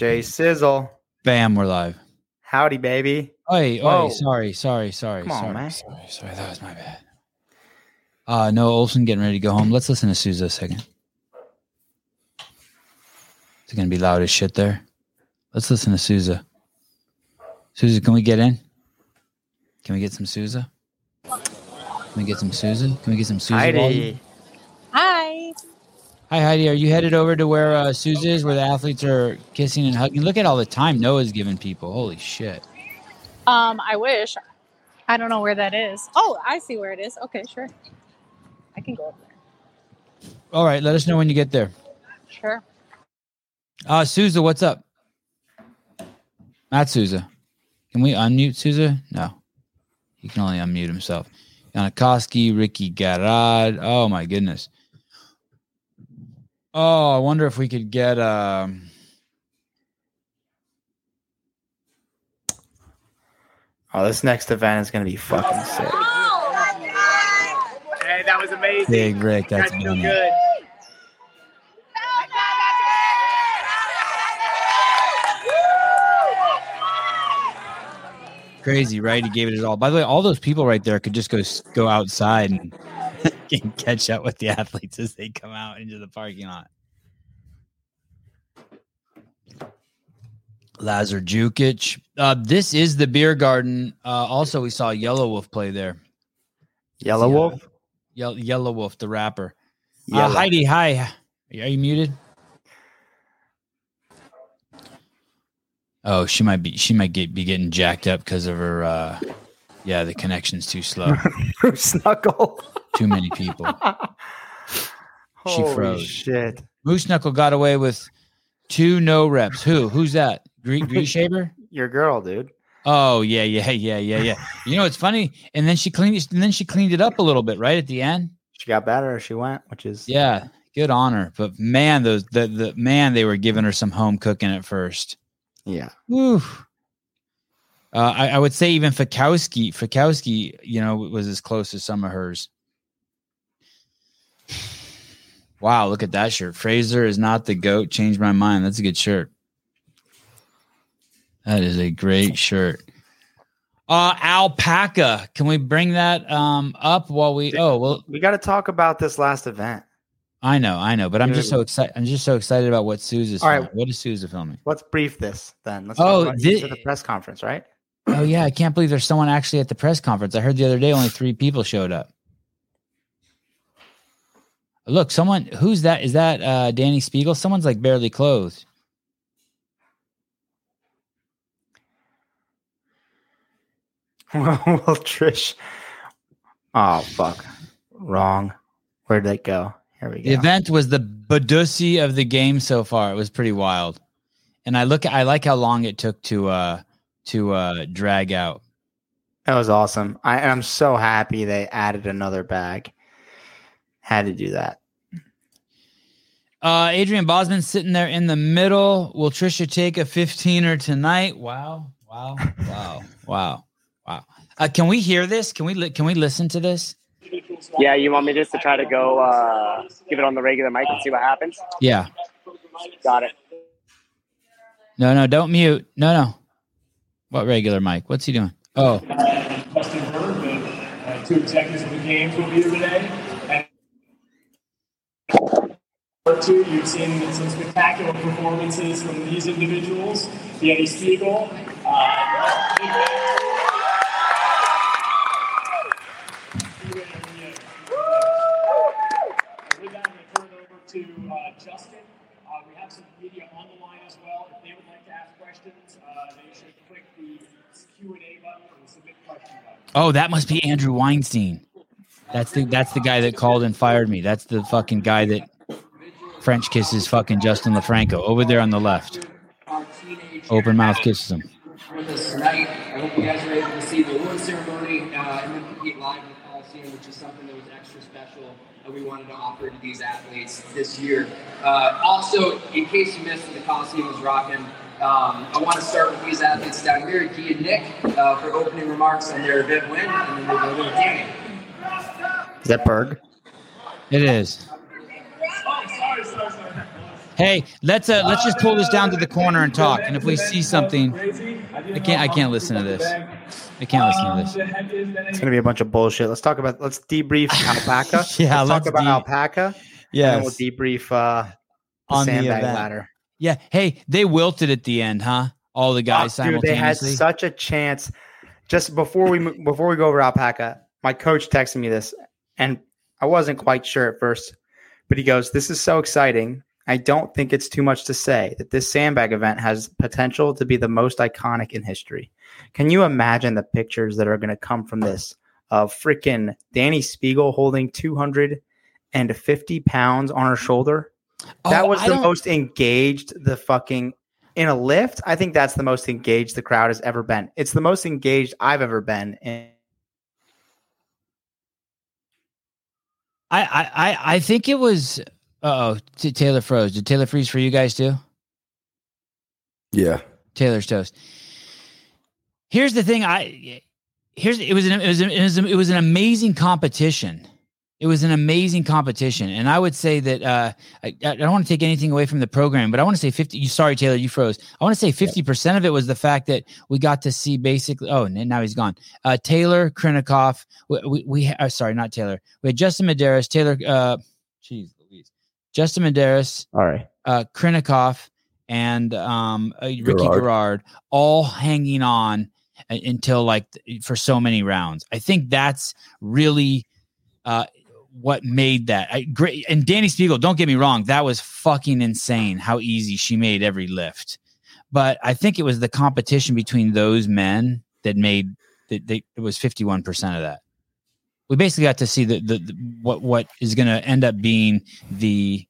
Jay Sizzle. Bam, we're live. Howdy, baby. Oi, Whoa. oi, sorry, sorry, sorry, Come on, sorry, man. sorry, sorry. That was my bad. Uh no, Olson getting ready to go home. Let's listen to Souza a second. It's gonna be loud as shit there. Let's listen to Souza. Souza, can we get in? Can we get some Souza? Can we get some Souza? Can we get some Souza? Heidi. Hi. Heidi, are you headed over to where uh, Souza is, where the athletes are kissing and hugging? Look at all the time Noah's giving people. Holy shit! Um, I wish. I don't know where that is. Oh, I see where it is. Okay, sure. I can go over there. All right, let us know when you get there. Sure. Uh, Souza, what's up? Not Souza. Can we unmute Souza? No. He can only unmute himself. Yanikoski, Ricky Garard. Oh my goodness. Oh, I wonder if we could get um Oh, this next event is gonna be fucking sick. Hey, that was amazing. Big Rick. That's Guys feel good. Crazy, right? He gave it his all. By the way, all those people right there could just go go outside and can catch up with the athletes as they come out into the parking lot. Lazar Jukic. Uh, this is the beer garden. Uh, also, we saw Yelawolf play there. Yellow Yeah. Wolf. Yellow, Yelawolf, the rapper. Uh, Heidi, hi. Are you muted? Oh, she might be. She might get be getting jacked up because of her. Yeah, the connection's too slow. Snuckle. Too many people. She Holy froze. Shit. Moose Knuckle got away with two no reps. Who? Who's that? Green Green Shaver? Your girl, dude. Oh yeah, yeah, yeah, yeah, yeah. You know it's funny, and then she cleaned. And then she cleaned it up a little bit, right at the end. She got better as she went, which is Yeah, good on her. But man, those the the man they were giving her some home cooking at first. yeah. Woo. Uh, I, I would say even Fikowski. Fikowski, you know, was as close as some of hers. Wow, look at that shirt. Fraser is not the goat. Changed my mind. That's a good shirt. That is a great shirt. Uh, alpaca. Can we bring that um up while we? Oh well, We got to talk about this last event. I know, I know, but I'm just so excited. I'm just so excited about what Sousa's. All right. filming. What is Sousa filming? Let's brief this then. Let's Oh, talk about thi- the press conference, right? Oh yeah, I can't believe there's someone actually at the press conference. I heard the other day only three people showed up. Look, someone who's that? Is that uh Dani Speegle? Someone's like barely clothed. well, Trish. Oh fuck. Wrong. Where did that go? Here we go. The event was the Badusi of the game so far. It was pretty wild. And I look I like how long it took to uh to uh drag out. That was awesome. I, I'm so happy they added another bag. Had to do that. Uh Adrian Bozman sitting there in the middle. Will Trisha take a 15er tonight? Wow. Wow. Wow. wow. Wow. Uh, can we hear this? Can we li- can we listen to this? Yeah, you want me just to try to go uh, give it on the regular mic and see what happens? Yeah. Got it. No, no, don't mute. No, no. What regular Mike? What's he doing? Oh, Justin Berg, the uh, two executives of the games will be here today. And Part two, you've seen some spectacular performances from these individuals. Dani Speegle. Uh, Big Ben. I'm going to turn it over to uh, Justin. Uh, we have some media on the line as well. If they would like to ask questions, uh, oh, that must be Andrew Weinstein. That's the that's the guy that called and fired me. That's the fucking guy that French kisses fucking Justin LaFranco over there on the left. Open mouth kisses him. with us tonight. I hope you guys were able to see the award ceremony uh, and then compete live in the Coliseum, which is something that was extra special that we wanted to offer to these athletes this year. Uh, also, in case you missed it, the Coliseum was rocking, um, I want to start with these athletes down here, Key and Nick, uh, for opening remarks on their event win, and then we'll go to Danny. Is that Berg? It is. Hey, let's uh let's just pull this down to the corner and talk. And if we see something, I can't I can't listen to this. I can't listen to this. It's gonna be a bunch of bullshit. Let's talk about. Let's debrief alpaca. Yeah, let's, let's talk about de- alpaca. Yeah, we'll debrief uh, the On the sandbag event. ladder. Yeah. Hey, they wilted at the end, huh? All the guys Oh, dude, they had such a chance. Just before we before we go over alpaca, my coach texted me this, and I wasn't quite sure at first, but he goes, "This is so exciting." I don't think it's too much to say that this sandbag event has potential to be the most iconic in history. Can you imagine the pictures that are going to come from this of freaking Dani Speegle holding 250 pounds on her shoulder? That Oh, was I the don't- most engaged the fucking in a lift. I think that's the most engaged the crowd has ever been. It's the most engaged I've ever been in. I, I, I, I think it was. Oh, Taylor froze. Did Taylor freeze for you guys too? Yeah. Taylor's toast. Here's the thing. I here's it was an it was an, it was, an, it was an amazing competition. It was an amazing competition, and I would say that uh, I, I don't want to take anything away from the program, but I want to say fifty. You sorry, Taylor, you froze. I want to say fifty percent of it was the fact that we got to see basically. Oh, and now he's gone. Uh, Taylor Khrennikov. We, we, we uh, sorry, not Taylor. We had Justin Medeiros. Taylor. Uh, jeez, Louise. Justin Medeiros All right. uh, Khrennikov and um, uh, Ricky Garard. Garard all hanging on until like for so many rounds. I think that's really uh, what made that I, great. And Dani Speegle, don't get me wrong, that was fucking insane how easy she made every lift. But I think it was the competition between those men that made that they, it was fifty one percent of that. We basically got to see the, the, the what what is going to end up being the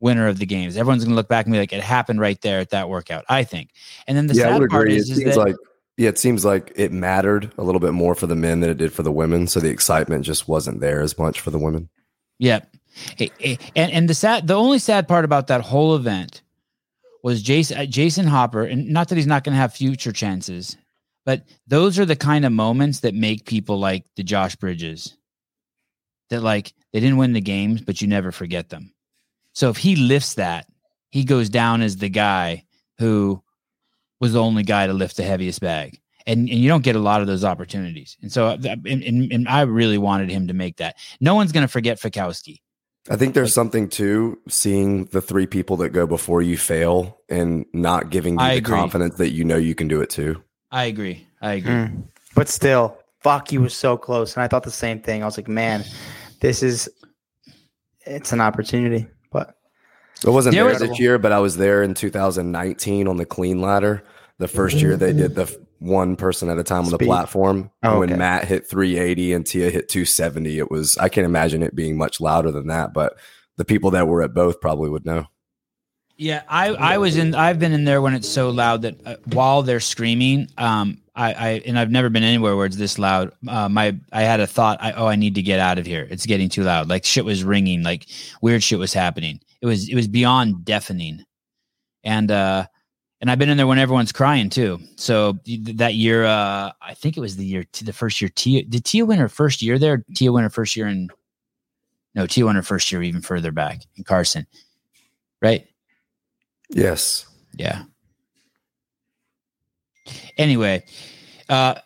winner of the games. Everyone's going to look back and be like, it happened right there at that workout. I think. And then the yeah, sad part agree. is, is that like yeah, it seems like it mattered a little bit more for the men than it did for the women. So the excitement just wasn't there as much for the women. Yeah. And and the sad the only sad part about that whole event was Jason uh, Jason Hopper and not that he's not going to have future chances, but those are the kind of moments that make people like the Josh Bridges. That like they didn't win the games, but you never forget them. So if he lifts that, he goes down as the guy who was the only guy to lift the heaviest bag. And, and you don't get a lot of those opportunities. And so uh, and, and, and I really wanted him to make that. No one's going to forget Fikowski. I think there's something to seeing the three people that go before you fail and not giving you I the agree. confidence that you know you can do it too. I agree. I agree. Mm. But still, fuck, he was so close. And I thought the same thing. I was like, man, this is it's an opportunity. But I wasn't There there was- this year, but I was there in 2019 on the clean ladder. The first year they did the one person at a time on the Speed. platform. Oh, and when. Matt hit 380 and Tia hit 270, it was, I can't imagine it being much louder than that, but the people that were at both probably would know. Yeah, I, I was in. I've been in there when it's so loud that uh, while they're screaming, um, I, I and I've never been anywhere where it's this loud. Uh, my I had a thought. I, oh, I need to get out of here. It's getting too loud. Like shit was ringing. Like weird shit was happening. It was it was beyond deafening, and uh, and I've been in there when everyone's crying too. So that year, uh, I think it was the year the first year. Tia did Tia win her first year there? Tia win her first year in. No, Tia won her first year even further back in Carson, right? Yes. Yeah. Anyway, uh,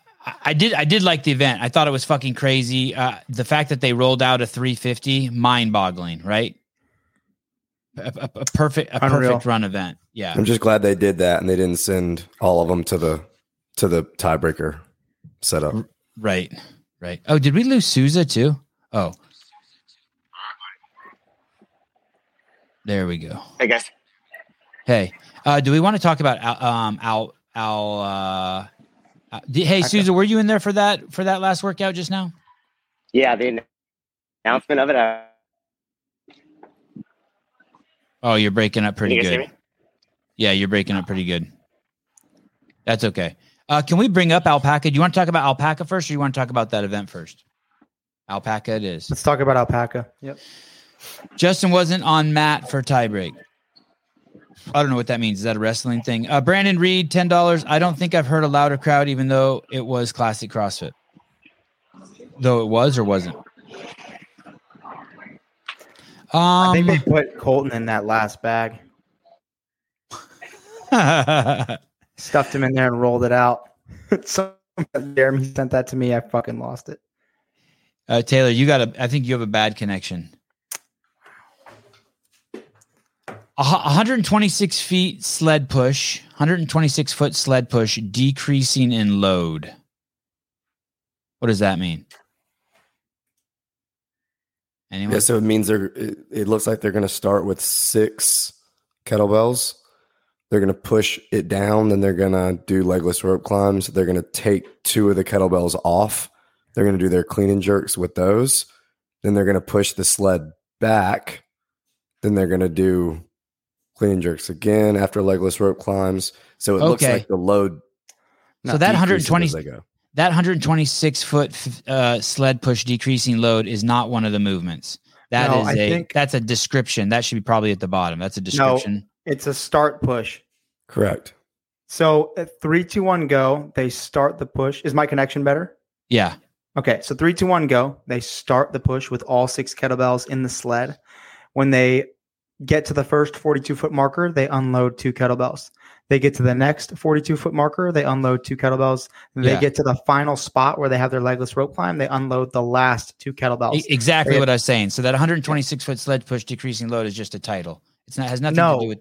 I- did I did like the event. I thought it was fucking crazy. Uh, the fact that they rolled out a 350, mind boggling, right? A, a- a perfect a Unreal. perfect run event. Yeah. I'm just glad they did that and they didn't send all of them to the, to the tiebreaker setup. Right. Right. Oh, did we lose Souza too? Oh. There we go. I guess. Hey, uh, do we want to talk about Al? Um, Al, Al uh, uh, hey, Souza, were you in there for that for that last workout just now? Yeah, the announcement of it. Uh, Oh, you're breaking up can pretty you good. me? Yeah, you're breaking up pretty good. That's okay. Uh, can we bring up alpaca? Do you want to talk about alpaca first, or you want to talk about that event first? Alpaca, it is. let's talk about alpaca. Yep. Justin wasn't on mat for tiebreak. I don't know what that means. Is that a wrestling thing? Uh, Brandon Reed, ten dollars. I don't think I've heard a louder crowd, even though it was classic CrossFit. Though it was or wasn't. I Um, think they put Colton in that last bag. Stuffed him in there and rolled it out. so Jeremy sent that to me. I fucking lost it. uh, Taylor, you got a. I think you have a bad connection. A 126 feet sled push, 126 foot sled push, decreasing in load. What does that mean? Anyone? Yeah, so it means they're. It, it looks like they're going to start with six kettlebells. They're going to push it down, then they're going to do legless rope climbs. They're going to take two of the kettlebells off. They're going to do their clean and jerks with those. Then they're going to push the sled back. Then they're going to do clean and jerks again after legless rope climbs. So it looks like the load. So that 120 as they go. That 126 foot f- uh, sled push decreasing load is not one of the movements. That No, is I a think- that's a description. That should be probably at the bottom. That's a description. No, It's a start push. Correct. So at three, two, one, go. They start the push. Is my connection better? Yeah. Okay, so three, two, one, go. They start the push with all six kettlebells in the sled. When they get to the first 42 foot marker, they unload two kettlebells. They get to the next 42 foot marker, they unload two kettlebells. They Yeah. get to the final spot where they have their legless rope climb, they unload the last two kettlebells. Exactly They- what I was saying. So that 126 foot sled push decreasing load is just a title. It's not has nothing No. to do with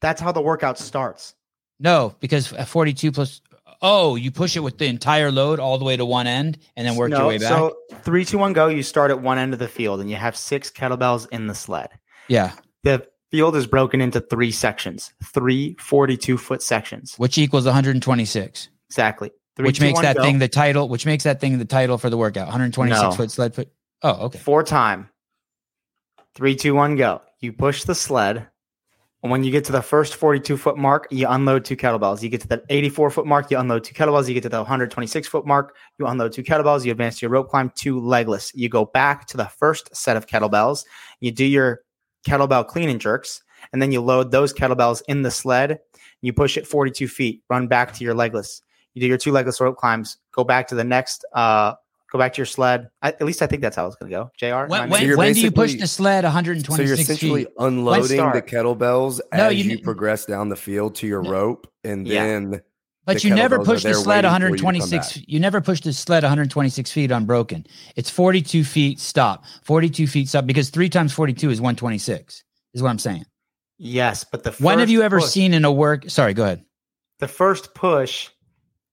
That's how the workout starts. no because a 42 plus. Oh, you push it with the entire load all the way to one end and then work your way back. So three, two, one, go. You start at one end of the field and you have six kettlebells in the sled. Yeah, The field is broken into three sections, three 42 foot sections. which equals 126, Exactly. Three, which two, makes one, that go. thing the title. Which makes that thing the title for the workout. 126 No. foot sled put. Oh, okay. four time. Three, two, one, go. You push the sled. And when you get to the first 42 foot mark, you unload two kettlebells. You get to the 84 foot mark, you unload two kettlebells. You get to the 126 foot mark, you unload two kettlebells. You advance to your rope climb, two legless. You go back to the first set of kettlebells. You do your kettlebell clean and jerks, and then you load those kettlebells in the sled. You push it 42 feet, run back to your legless. You do your two legless rope climbs, go back to the next, uh, go back to your sled. I, at least I think that's how it's going to go. JR? When, when, you're when do you push the sled 126 So 126 you're essentially feet? unloading the kettlebells No, as you you, progress down the field to your No. rope, and Yeah. then But the you never kettlebells push the sled waiting for you 126. back. You, never push the sled 126 feet unbroken. It's 42 feet stop. 42 feet stop because three times 42 is 126. Is what I'm saying. Yes, but the when have you ever push- seen in a work? Sorry, go ahead. the first push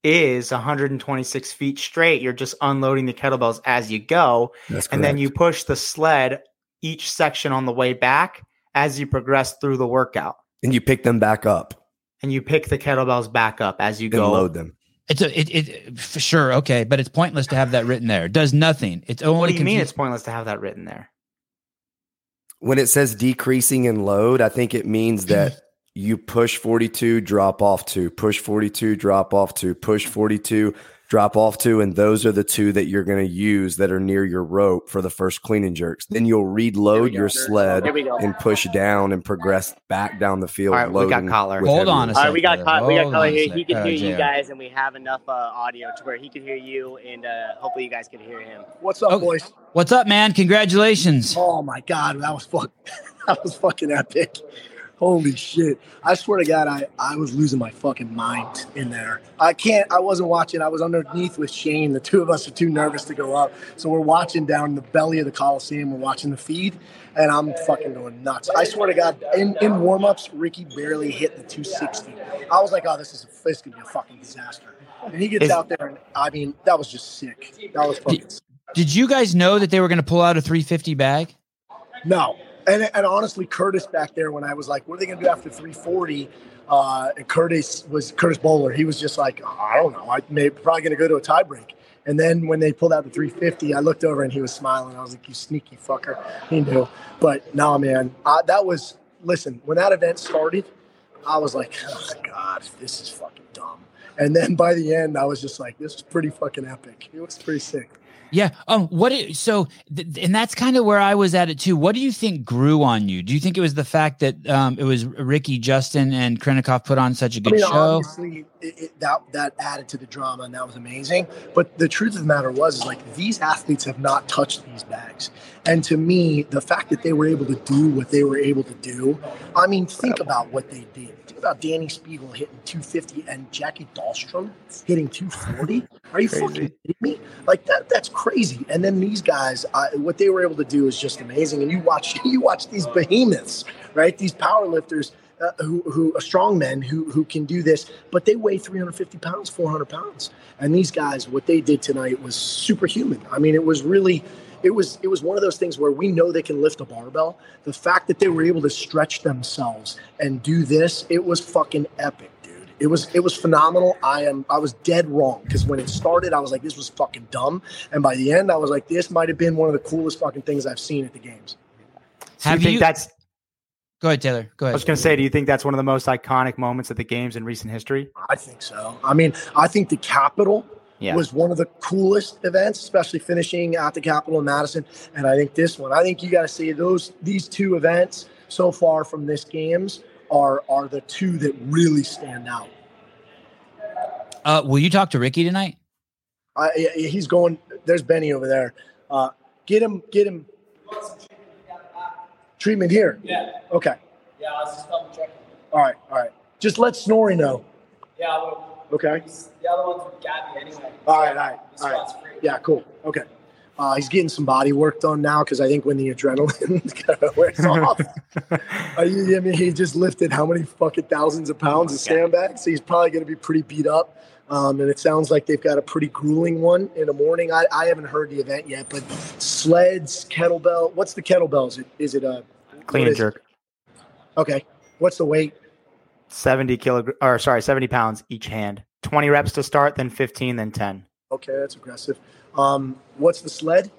is 126 feet straight? You're just unloading the kettlebells as you go, that's and then you push the sled each section on the way back as you progress through the workout, and you pick them back up and you pick the kettlebells back up as you and go. load them. It's a it, it for sure okay, but it's pointless to have that written there. It does nothing. It's only What do you mean? It's pointless to have that written there. When it says decreasing in load, I think it means that you push 42, drop off two, push 42, drop off two, push 42, drop off to, and those are the two that you're going to use that are near your rope for the first clean and jerks. Then you'll reload your sled Here we go. and push down and progress back down the field. All right, we got collar. Hold heavier on a weight. All right, we got Hold caught. We got on here. He can hear you guys, and we have enough uh, audio to where he can hear you, and uh, hopefully you guys can hear him. What's up, Okay. boys? What's up, man? Congratulations. Oh my god, that was fuck that was fucking epic. Holy shit. I swear to God, I, I was losing my fucking mind in there. I can't, I wasn't watching. I was underneath with Shane. The two of us are too nervous to go up. So we're watching down the belly of the Coliseum. We're watching the feed, and I'm fucking going nuts. I swear to God, in, in warm ups, Ricky barely hit the 260. I was like, oh, this is, this to be a fucking disaster. And he gets Is- out there, and I mean, that was just sick. That was fucking sick. Did you guys know that they were going to pull out a 350 bag? No. And, and honestly, Curtis back there, when I was like, what are they going to do after 340? Uh, Curtis was Curtis Bowler. He was just like, I don't know. I may probably going to go to a tie break. And then when they pulled out the 350, I looked over and he was smiling. I was like, you sneaky fucker. He knew. But no, man, that was, listen, when that event started, I was like, oh, God, this is fucking dumb. And then by the end, I was just like, this is pretty fucking epic. It was pretty sick. Yeah. Um. What? It, so, th- and that's kind of where I was at it too. What do you think grew on you? Do you think it was the fact that um it was Ricky, Justin, and Khrennikov put on such a good mean, show? obviously, it, it, that that added to the drama, and that was amazing. But the truth of the matter was, is like these athletes have not touched these bags, and to me, the fact that they were able to do what they were able to do, I mean, think about what they did. About Dani Speegle hitting 250 and Jackie Dahlstrom hitting 240. Are you Crazy. fucking kidding me? Like that? That's crazy. And then these guys, uh, what they were able to do is just amazing. And you watch, you watch these behemoths, right? These power lifters uh, who, who are strong men who, who can do this, but they weigh 350 pounds, 400 pounds. And these guys, what they did tonight was superhuman. I mean, it was really, it was, it was one of those things where we know they can lift a barbell. The fact that they were able to stretch themselves and do this, it was fucking epic, dude. It was, it was phenomenal. I am, I was dead wrong because when it started, I was like, this was fucking dumb. And by the end, I was like, this might have been one of the coolest fucking things I've seen at the games. So Have you think you- that's? Go ahead, Taylor. Go ahead. I was going to say, do you think that's one of the most iconic moments at the games in recent history? I think so. I mean, I think the Capitol Yeah. was one of the coolest events, especially finishing at the Capitol in Madison. And I think this one, I think you got to see those these two events so far from this games are are the two that really stand out. Uh, will you talk to Ricky tonight? I, I- he's going. There's Benny over there. Uh, get him. Get him. Treatment here. Yeah, Okay. yeah, I was just double checking. All right. All right. Just let Snorri know. Yeah, well, Okay. he's, the other one's with Gabby anyway. All right. All right. This All right. spot's free. Yeah, cool. Okay. Uh, he's getting some body work done now because I think when the adrenaline kind of wears off, uh, you- I mean, he just lifted how many fucking thousands of pounds of sandbags? So he's probably going to be pretty beat up. Um, and it sounds like they've got a pretty grueling one in the morning. I, I haven't heard the event yet, but sleds, kettlebell. What's the kettlebell? Is it, is it a Clean and jerk. Okay. What's the weight? 70 kilogram or sorry 70 pounds each hand 20 reps to start then 15 then 10 Okay, that's aggressive. Um, what's the sled?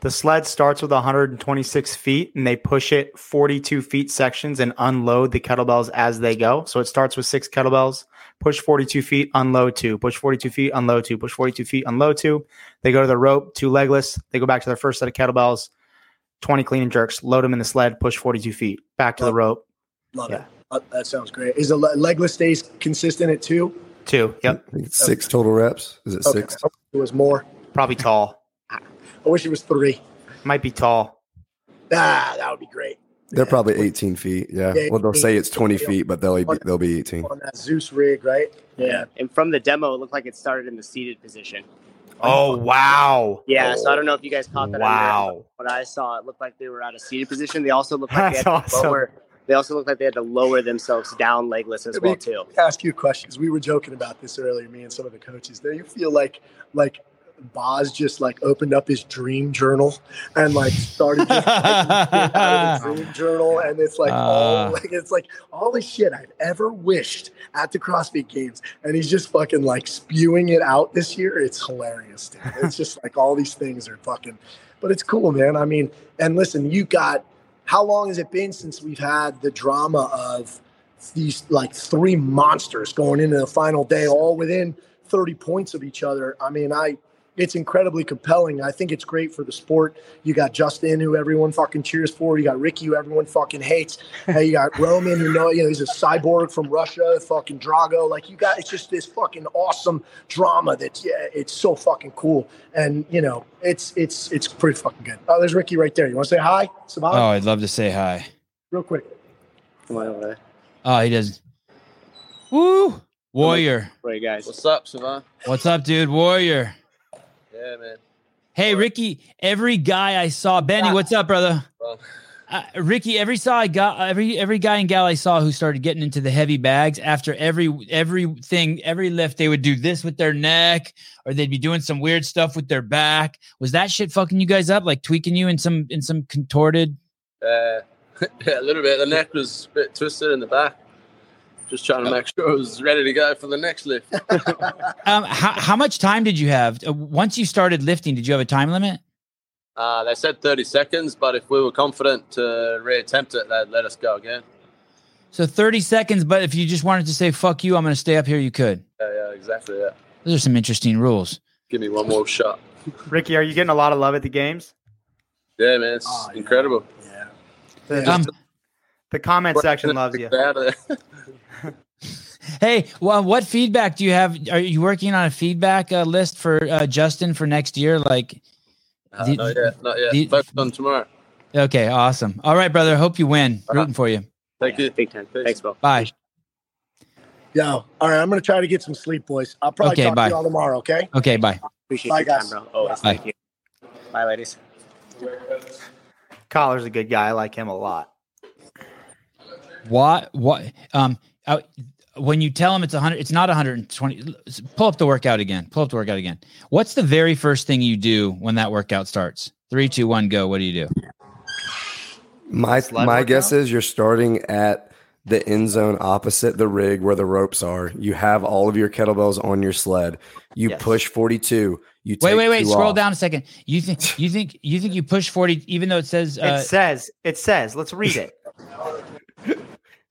the sled starts with 126 feet and they push it 42 feet sections and unload the kettlebells as they go so it starts with six kettlebells push 42 feet unload two push 42 feet unload two push 42 feet unload two they go to the rope two legless they go back to their first set of kettlebells 20 clean and jerks load them in the sled push 42 feet back to the rope Love Yeah. it. Uh, that sounds great. Is the le- legless stays consistent at two? two yep I think it's six total reps. Is it Okay. six? It was more. probably tall I wish it was three. might be tall Ah, that would be great. They're Yeah. probably 18 feet. Yeah. Yeah, Well, they'll say it's 20 feet, but they'll be, they'll be 18. on that Zeus rig, right? Yeah. And from the demo, it looked like it started in the seated position. oh wow Yeah, so I don't know if you guys caught that. on wow there. What I saw, it looked like they were at a seated position. They also looked like they That's had to awesome. lower. They also looked like they had to lower themselves down legless as Let me well too. Ask you a question 'cause we were joking about this earlier, me and some of the coaches. Do you feel like like Boz just like opened up his dream journal and like started just writing out of the dream journal, and it's like all Uh. like it's like all the shit I've ever wished at the CrossFit Games, and he's just fucking like spewing it out this year. It's hilarious, dude. It's just like all these things are fucking, but it's cool, man. I mean, and listen, you got how long has it been since we've had the drama of these like three monsters going into the final day, all within 30 points of each other? I mean, I it's incredibly compelling. I think it's great for the sport. You got Justin, who everyone fucking cheers for. You got Ricky, who everyone fucking hates. Hey, you got Roman, who know you know he's a cyborg from Russia. Fucking Drago. Like you got, it's just this fucking awesome drama. That's yeah, it's so fucking cool. And you know, it's it's it's pretty fucking good. Oh, there's Ricky right there. You want to say hi, Sevan? Oh, I'd love to say hi. Real quick. Come on over. Oh, he does. Woo! Warrior. For you guys. What's up, Sevan? What's up, dude? Warrior. Yeah, man. Hey, Ricky. Every guy I saw, Benny. What's up, brother? Well, Uh, Ricky, every saw I got every every guy and gal I saw who started getting into the heavy bags after every everything every lift they would do this with their neck or they'd be doing some weird stuff with their back. Was that shit fucking you guys up like tweaking you in some in some contorted? uh, yeah, a little bit. The neck was a bit twisted in the back. Just trying to make sure I was ready to go for the next lift. Um, how how much time did you have Uh, once you started lifting? Did you have a time limit? Uh, they said 30 seconds, but if we were confident to reattempt it, they'd let us go again. So thirty seconds, but if you just wanted to say "fuck you," I'm going to stay up here. You could. Yeah, yeah, exactly. Yeah. Those are some interesting rules. Give me one more shot. Ricky, are you getting a lot of love at the games? Yeah, man, it's Oh, yeah. incredible. Yeah. Um, The comment section loves you. hey, well, what feedback do you have? Are you working on a feedback uh, list for uh, Justin for next year? Like, Uh, the- not yet, not yet. the- Focus on tomorrow. okay, awesome. All right, brother. Hope you win. Uh-huh. Rooting for you. Thank you. Big time. Thanks, Bill. Bye. Yo, all right, I'm gonna try to get some sleep, boys. I'll probably Okay, talk bye. to y'all tomorrow. Okay. Okay, bye. Appreciate Bye, guys. time, bro. Always. Bye. Thank you. Bye, ladies. Collar's a good guy. I like him a lot. What? What? Um, uh, when you tell them it's 100, it's not 120. Pull up the workout again. Pull up the workout again. What's the very first thing you do when that workout starts? Three, two, one, go. What do you do? My Sled my workout? guess is you're starting at the end zone opposite the rig where the ropes are. You have all of your kettlebells on your sled. You Yes. push 42. You Wait, take wait, wait. two Scroll off. down a second. You think you think you think you push 40 even though it says uh, it says, it says, let's read it.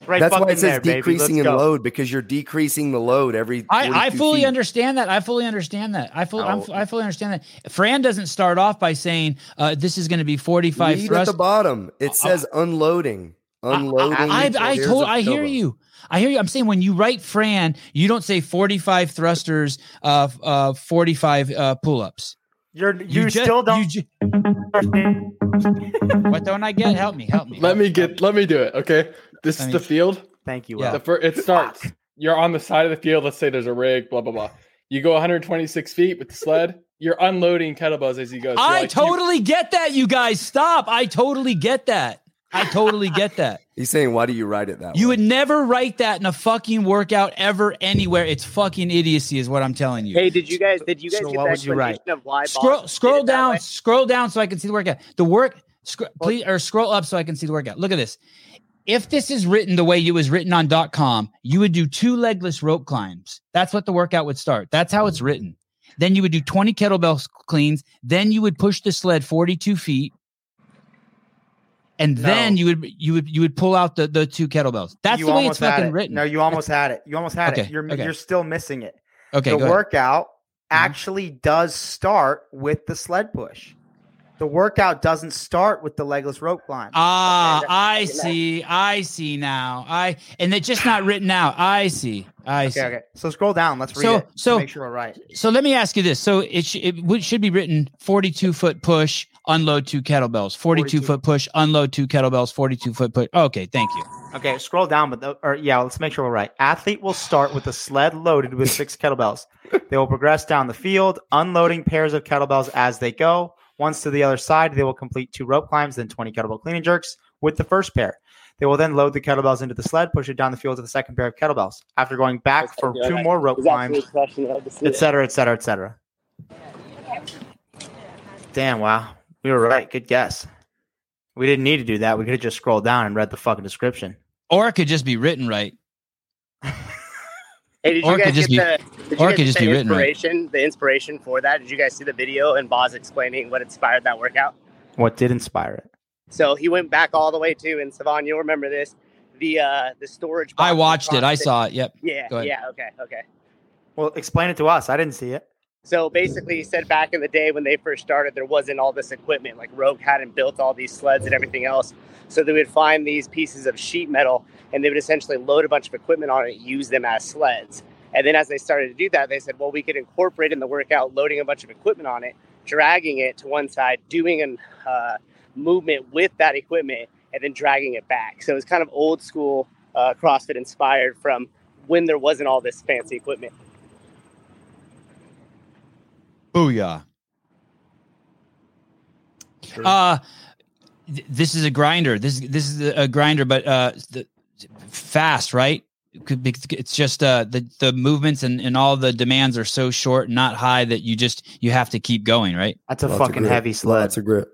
right That's why fucking it says there, decreasing in go. load because you're decreasing the load every. I, I fully feet. understand that. I fully understand that. I fully, I'm, Oh. I fully understand that. Fran doesn't start off by saying uh, this is going to be 45 Read at the bottom. It says unloading. Unloading. I, I, Here's told, a I hear you. I hear you. I'm saying when you write Fran, you don't say 45 thrusters, uh, uh, 45 uh, pull ups. You're, you, ju- still don't. You ju- what don't I get? Help me. Help me. Let help me get. Let me do it. Okay. This Let is the field. Thank you. Yeah. Will. The fir- it starts. You're on the side of the field. Let's say there's a rig. Blah blah blah. You go 126 feet with the sled. You're unloading kettlebells as you go. So I like, you- totally get that. You guys stop. I totally get that. I totally get that. He's saying, why do you write it that You way? would never write that in a fucking workout ever anywhere. It's fucking idiocy, is what I'm telling you. Hey, did you guys? Did you guys So get what the would you write? of why? scroll Boss scroll did it that down, scroll down so I can see the workout. The work, scr- please, or scroll up so I can see the workout. Look at this. If this is written the way it was written on .com, you would do two legless rope climbs. That's what the workout would start. That's how it's written. Then you would do 20 kettlebell cleans. Then you would push the sled 42 feet. And then you would you would you would pull out the, the two kettlebells. That's You the way it's fucking it. written. No, you almost had it. You almost had Okay, it. You're okay. you're still missing it. okay, the go ahead. workout mm-hmm. actually does start with the sled push. The workout doesn't start with the legless rope climb. Ah, Okay, I see. I see now. I and it's just not written out. I see. I see. okay, okay. So scroll down. Let's read So- it. so- make sure we're right. So let me ask you this. So it, sh- it should be written 42 foot push, unload two kettlebells. 42, 42. foot push, unload two kettlebells. 42 foot push. Okay, thank you. Okay, scroll down, but the, or yeah, let's make sure we're right. Athlete will start with a sled loaded with six kettlebells. They will progress down the field, unloading pairs of kettlebells as they go. Once to the other side, they will complete two rope climbs, then 20 kettlebell clean and jerks with the first pair. They will then load the kettlebells into the sled, push it down the field to the second pair of kettlebells. After going back for two that- more rope He's climbs, crushing it. I had to see it. et cetera, et cetera, et cetera. Damn, wow. We were right. Good guess. We didn't need to do that. We could have just scrolled down and read the fucking description. Or it could just be written right. Hey, did Or you could guys just get the? Did you guys just the be written right. inspiration? The inspiration for that. Did you guys see the video and Boz explaining what inspired that workout? What did inspire it? So he went back all the way to, and Sevan, you'll remember this. The uh the storage. I box in watched it. I saw it. Yep. Yeah, Go ahead. yeah, okay, okay. Well, explain it to us. I didn't see it. So basically, he said back in the day when they first started, there wasn't all this equipment. Like Rogue hadn't built all these sleds and everything else. So they would find these pieces of sheet metal and they would essentially load a bunch of equipment on it, use them as sleds. And then as they started to do that, they said, well, we could incorporate in the workout loading a bunch of equipment on it, dragging it to one side, doing a uh, movement with that equipment, and then dragging it back. So it was kind of old school uh, CrossFit inspired from when there wasn't all this fancy equipment. Booyah. Uh, th- this is a grinder. This this is a grinder, but uh, the, fast, right? It could be- It's just uh the the movements and, and all the demands are so short, and not high that you just you have to keep going, right? That's a Lots fucking heavy sled That's a grip.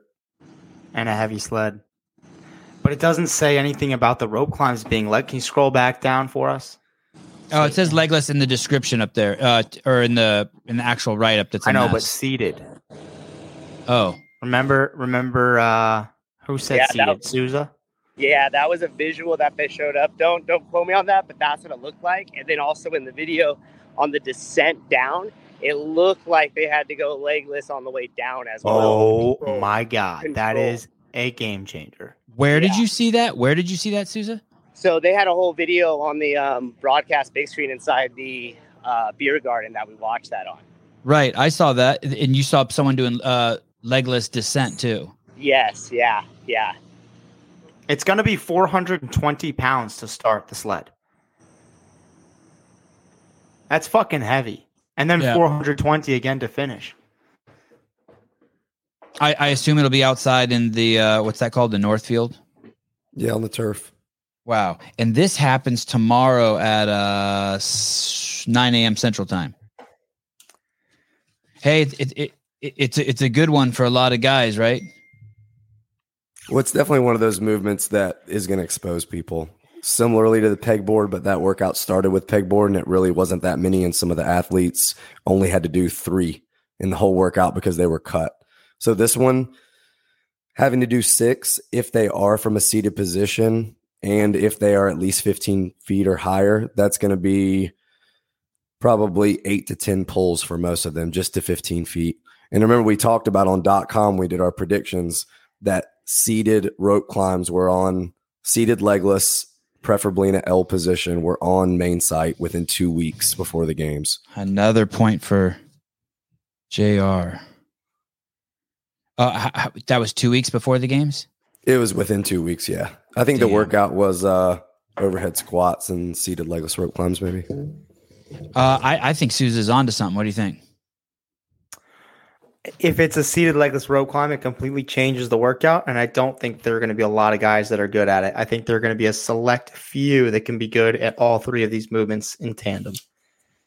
and a heavy sled. But it doesn't say anything about the rope climbs being let. Can you scroll back down for us? Oh, it says legless in the description up there, uh, or in the in the actual write up. That's a I know, but seated. oh, Remember, remember uh who said Yeah, seated? that- Souza? Yeah, that was a visual that they showed up. Don't don't quote me on that, but that's what it looked like. And then also in the video on the descent down, it looked like they had to go legless on the way down as well. Oh Control. my god, that Control. is a game changer. Where did you see that? Where did you see that, Souza? So they had a whole video on the um, broadcast big screen inside the uh, beer garden that we watched that on. Right, I saw that, and you saw someone doing uh, legless descent too. Yes, yeah, yeah. It's going to be 420 pounds to start the sled. That's fucking heavy. And then Yeah. 420 again to finish. I, I assume it'll be outside in the uh, what's that called, the Northfield. Yeah, on the turf. Wow, and this happens tomorrow at uh, 9 a.m. Central Time. Hey, it, it, it, it's it's a good one for a lot of guys, right? Well, it's definitely one of those movements that is going to expose people. Similarly to the pegboard, but that workout started with pegboard and it really wasn't that many. And some of the athletes only had to do three in the whole workout because they were cut. So this one, having to do six if they are from a seated position and if they are at least 15 feet or higher, that's going to be probably eight to 10 pulls for most of them, just to 15 feet. And remember, we talked about on dot com, we did our predictions that seated rope climbs were on seated legless, preferably in an L position, were on main site within two weeks before the games. Another point for Jr. Uh, h- h- that was two weeks before the games. It was within two weeks, yeah. I think Damn. the workout was uh overhead squats and seated legless rope climbs, maybe. Uh, I, I think Sousa's onto something. What do you think? If it's a seated legless rope climb, it completely changes the workout. And I don't think there are going to be a lot of guys that are good at it. I think there are going to be a select few that can be good at all three of these movements in tandem.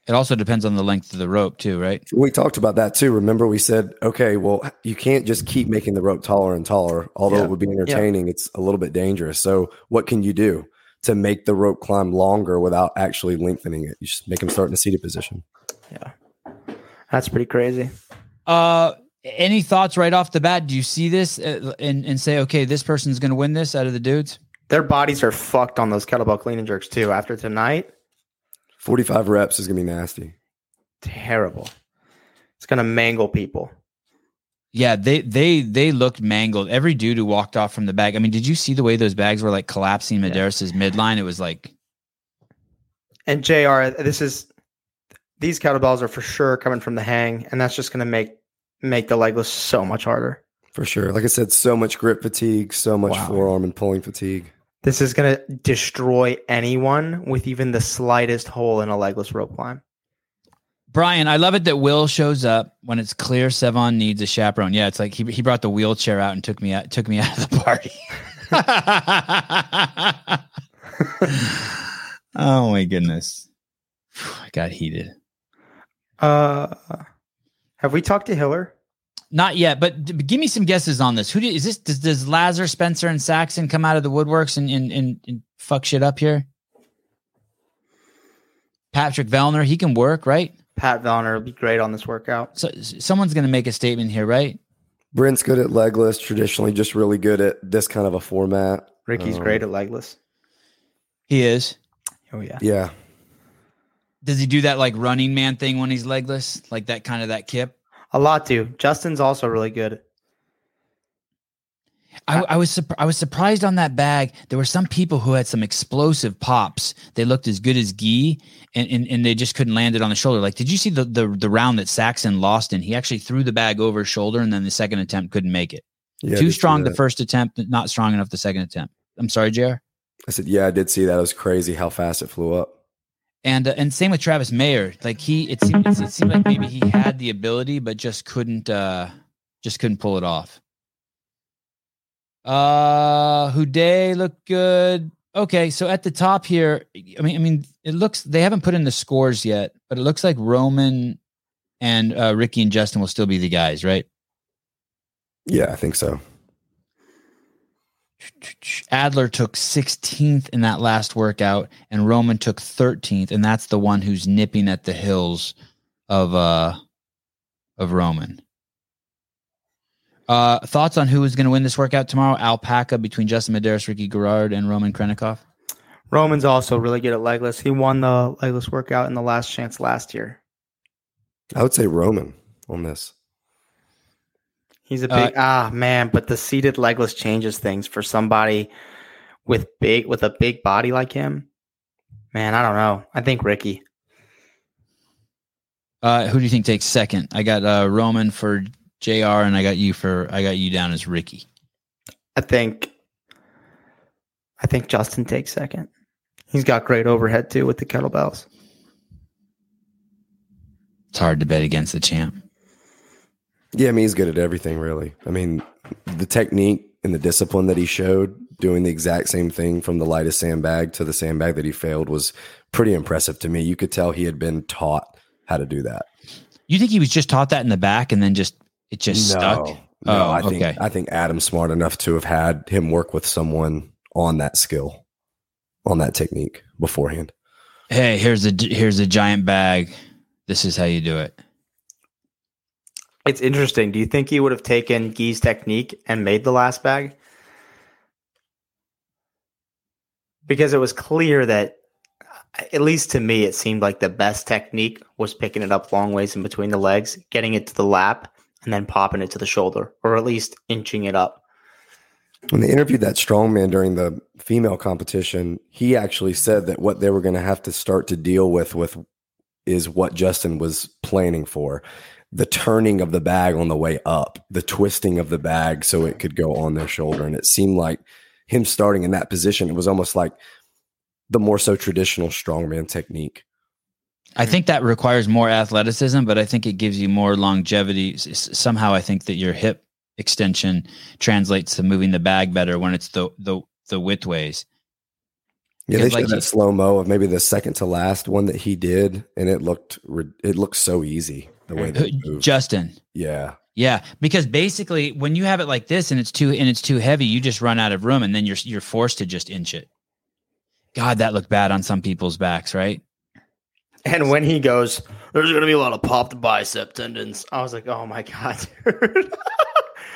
It also depends on the length of the rope, too, right? We talked about that too. Remember, we said, okay, well, you can't just keep making the rope taller and taller. Although Yeah. it would be entertaining, it's a little bit dangerous. So, what can you do to make the rope climb longer without actually lengthening it? You just make them start in a seated position. Yeah. That's pretty crazy. Uh, any thoughts right off the bat? Do you see this uh, and and say, okay, this person's going to win this out of the dudes? Their bodies are fucked on those kettlebell clean and jerks too. After tonight, 45 reps is going to be nasty. terrible. It's going to mangle people. Yeah, they they they looked mangled. Every dude who walked off from the bag. I mean, did you see the way those bags were like collapsing Medeiros' midline? It was like And JR, this is these kettlebells are for sure coming from the hang, and that's just going to make make the legless so much harder. For sure. Like I said, so much grip fatigue, so much Wow. forearm and pulling fatigue. This is going to destroy anyone with even the slightest hole in a legless rope climb. Brian. I love it that Will shows up when it's clear Sevan needs a chaperone. Yeah, it's like he he brought the wheelchair out and took me out took me out of the party. oh my goodness, I got heated. Uh, have we talked to Hiller? Not yet, but d- give me some guesses on this. Who do, is this? Does, does Lazar, Spencer, and Saxon come out of the woodworks and, and, and, and fuck shit up here? Patrick Vellner, he can work, right? Pat Vellner would be great on this workout. So someone's going to make a statement here, right? Brent's good at legless, traditionally just really good at this kind of a format. Ricky's Um, great at legless. He is. Oh yeah. Yeah. Does he do that like running man thing when he's legless, like that kind of that kip? A lot do. Justin's also really good. I, uh, I was I was surprised on that bag. There were some people who had some explosive pops. They looked as good as Gee, and, and, and they just couldn't land it on the shoulder. Like, did you see the, the the round that Saxon lost in? He actually threw the bag over his shoulder, and then the second attempt couldn't make it. Yeah, Too strong the first attempt, not strong enough the second attempt. I'm sorry, Jr. I said, yeah, I did see that. It was crazy how fast it flew up. And uh, and same with Travis Mayer. Like he, it seemed, it seemed like maybe he had the ability, but just couldn't, uh just couldn't pull it off. Uh, Houdet looked good. Okay, so at the top here, I mean, I mean, it looks they haven't put in the scores yet, but it looks like Roman and uh, Ricky and Justin will still be the guys, right? Yeah, I think so. Adler took 16th in that last workout, and Roman took 13th, and that's the one who's nipping at the hills of uh of Roman. Uh thoughts on who is going to win this workout tomorrow? Alpaca between Justin Medeiros, Ricky Garard, and Roman Khrennikov. Roman's also really good at legless. He won the legless workout in the last chance last year. I would say Roman on this. He's a Uh, big ah man, but the seated legless changes things for somebody with big with a big body like him. Man, I don't know. I think Ricky. Uh, who do you think takes second? I got uh, Roman for Jr. and I got you for I got you down as Ricky. I think I think Justin takes second. He's got great overhead too with the kettlebells. It's hard to bet against the champ. Yeah, I mean, he's good at everything, really. I mean, the technique and the discipline that he showed doing the exact same thing from the lightest sandbag to the sandbag that he failed was pretty impressive to me. You could tell he had been taught how to do that. You think he was just taught that in the back and then just it just stuck? No, Oh, I think okay. I think Adam's smart enough to have had him work with someone on that skill, on that technique beforehand. Hey, here's a here's a giant bag. This is how you do it. It's interesting. Do you think he would have taken Guy's technique and made the last bag? Because it was clear that, at least to me, it seemed like the best technique was picking it up long ways in between the legs, getting it to the lap, and then popping it to the shoulder, or at least inching it up. When they interviewed that strongman during the female competition, he actually said that what they were going to have to start to deal with with is what Justin was planning for. The turning of the bag on the way up, the twisting of the bag so it could go on their shoulder. And it seemed like him starting in that position, it was almost like the more so traditional strongman technique. I think that requires more athleticism, but I think it gives you more longevity. Somehow, I think that your hip extension translates to moving the bag better when it's the the the width ways. Yeah, they showed like, that slow mo of maybe the second to last one that he did, and it looked it looked so easy the way uh, that it. Justin, Yeah, yeah, because basically when you have it like this and it's too and it's too heavy, you just run out of room, and then you're you're forced to just inch it. God, that looked bad on some people's backs, right? And when he goes, there's going to be a lot of popped bicep tendons. I was like, oh my God. dude.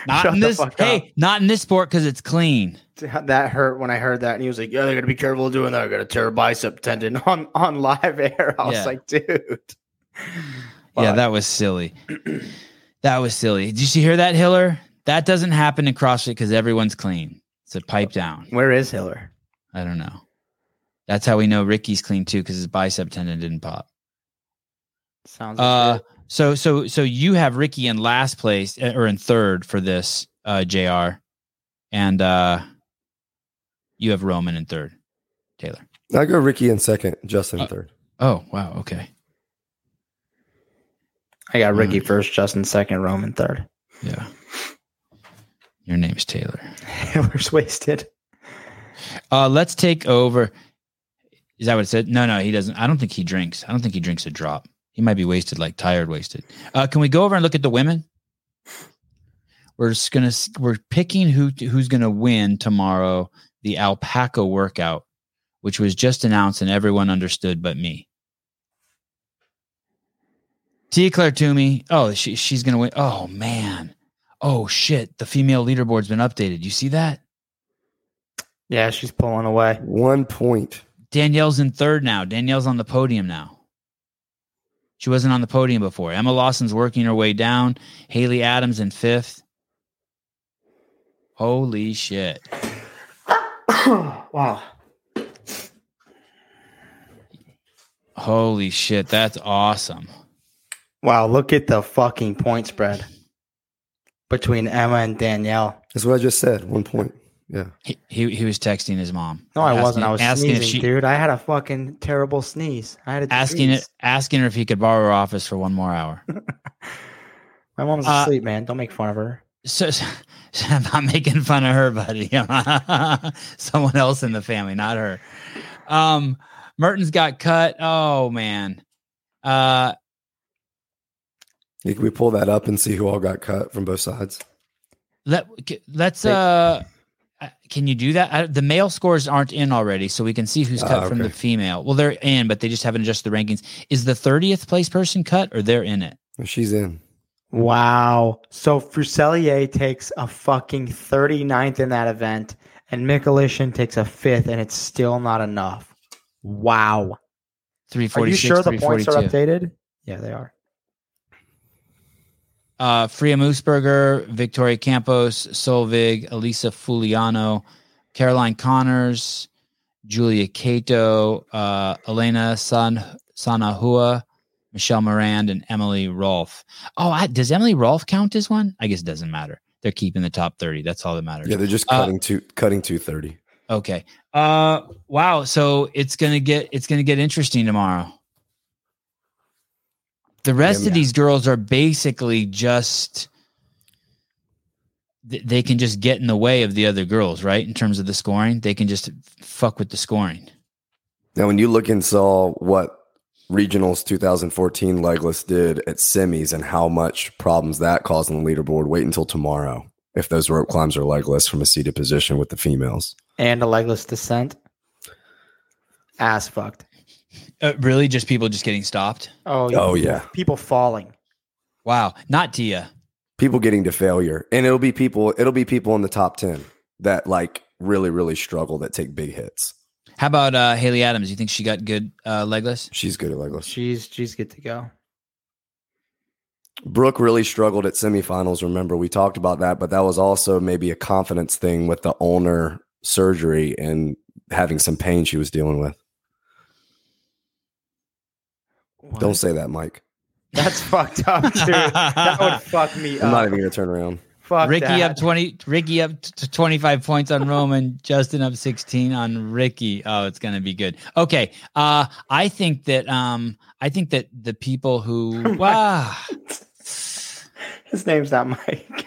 Not Shut in the this. fuck Hey, up. not in this sport because it's clean. That hurt when I heard that. And he was like, yeah, they're going to be careful doing that. They're going to tear a bicep tendon on, on live air. I was Yeah. like, dude. Yeah, that was silly. that was silly. Did you hear that, Hiller? That doesn't happen in CrossFit because everyone's clean. So pipe down. Where is Hiller? I don't know. That's how we know Ricky's clean too because his bicep tendon didn't pop. Sounds Uh, like it. so so so you have Ricky in last place uh, or in third for this uh, Jr. and uh, you have Roman in third. Taylor. I go Ricky in second, Justin in Uh, third. Oh wow. Okay. I got Ricky Mm. first, Justin second, Roman third. Yeah. Your name's Taylor. Hiller's wasted. Uh, let's take over. Is that what it said? No, no, he doesn't. I don't think he drinks. I don't think he drinks a drop. He might be wasted, like tired, wasted. Uh, can we go over and look at the women? We're just gonna we're picking who who's gonna win tomorrow the alpaca workout, which was just announced and everyone understood but me. Tia Clair Toomey. Oh, she she's gonna win. Oh man. Oh shit. The female leaderboard's been updated. You see that? Yeah, she's pulling away. One point. Danielle's in third now. Danielle's on the podium now. She wasn't on the podium before. Emma Lawson's working her way down. Haley Adams in fifth. Holy shit. wow. Holy shit. That's awesome. Wow, look at the fucking point spread between Emma and Danielle. That's what I just said. One point. Yeah. He, he, he was texting his mom. No, I Asking- wasn't. I was asking sneezing, if she, dude. I had a fucking terrible sneeze. I had a asking it, asking her if he could borrow her office for one more hour. My mom's Uh, asleep, man. Don't make fun of her. So, so I'm not making fun of her, buddy. Someone else in the family, not her. Um, Mertens got cut. Oh man. Uh, Yeah, Can we pull that up and see who all got cut from both sides? let let's They- uh, uh, can you do that? I, the male scores aren't in already, so we can see who's cut Ah, from the female. Well, they're in, but they just haven't adjusted the rankings. Is the thirtieth place person cut, or they're in it? She's in. Wow. So Fuselier takes a fucking 39th in that event, and Mikulishin takes a fifth, and it's still not enough. Wow. Three Are you sure the points are updated? Yeah, they are. Uh, Freya Moosberger, Victoria Campos, Solveig, Elisa Fuliano, Caroline Connors, Julia Cato, uh, Elena San Sanahua, Michelle Morand, and Emily Rolfe. Oh, I, does Emily Rolfe count as one? I guess it doesn't matter. They're keeping the top 30. That's all that matters. Yeah, they're just Uh, cutting two cutting two thirty. Okay. Uh wow, so it's to get it's to get interesting tomorrow. The rest Yeah. of these girls are basically just they can just get in the way of the other girls, right? In terms of the scoring, they can just fuck with the scoring. Now, when you look and saw what regionals 2014 legless did at semis and how much problems that caused on the leaderboard, wait until tomorrow if those rope climbs are legless from a seated position with the females. And a legless descent. Ass fucked. Uh, really just people just getting stopped? Oh, Oh yeah, People falling. Wow, not Tia. people getting to failure, and it'll be people. It'll be people in the top ten that like really really struggle that take big hits. How about uh Haley Adams? You think she got good uh legless? She's good at legless. She's she's good to go. Brooke really struggled at semifinals. Remember, we talked about that, but that was also maybe a confidence thing with the ulnar surgery and having some pain she was dealing with. What? Don't say that, Mike. That's fucked up, dude. that would fuck me I'm not even going to turn around. Fuck Ricky that. up 20 Ricky up to 25 points on Roman, Justin up 16 on Ricky. Oh, it's going to be good. Okay. Uh I think that um I think that the people who wow His name's not Mike.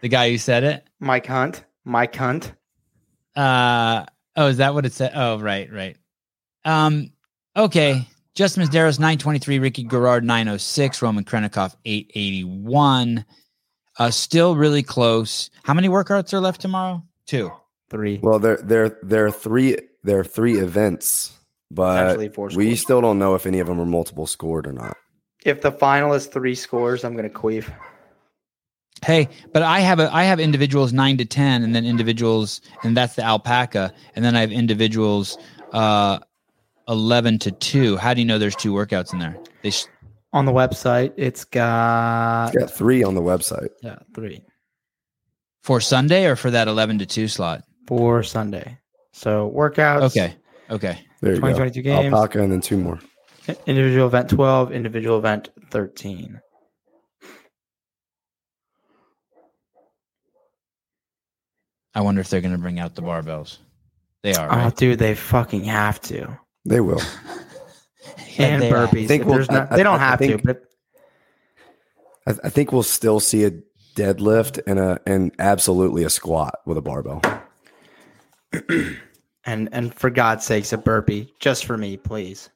the guy who said it Mike Hunt. Mike Hunt. uh oh is that what it said? Oh, right, right. Um okay. Justin Medeiros 923, Ricky Garard 906, Roman Khrennikov 881. Uh still really close. How many workouts are left tomorrow? Two. Three. Well, there, there, there are three, there are three events, but we still don't know if any of them are multiple scored or not. If the final is three scores, I'm gonna queef. Hey, but I have a I have individuals nine to ten, and then individuals, and that's the alpaca, and then I have individuals uh eleven to two. How do you know there's two workouts in there? They sh- On the website, it's got Got three on the website. yeah, three for Sunday or for that eleven to two slot. for Sunday. So workouts. Okay, okay. There you go. 2022 games. Alpaca and then two more. Individual event 12, individual event 13. I wonder if they're going to bring out the barbells. They are. Oh, Right? dude, they fucking have to. They will. Yeah, and they are. burpees. Think we'll- there's not- I- they don't I- I have think- to, but I, I think we'll still see a deadlift and a and absolutely a squat with a barbell. and and for God's sakes, a burpee just for me, please.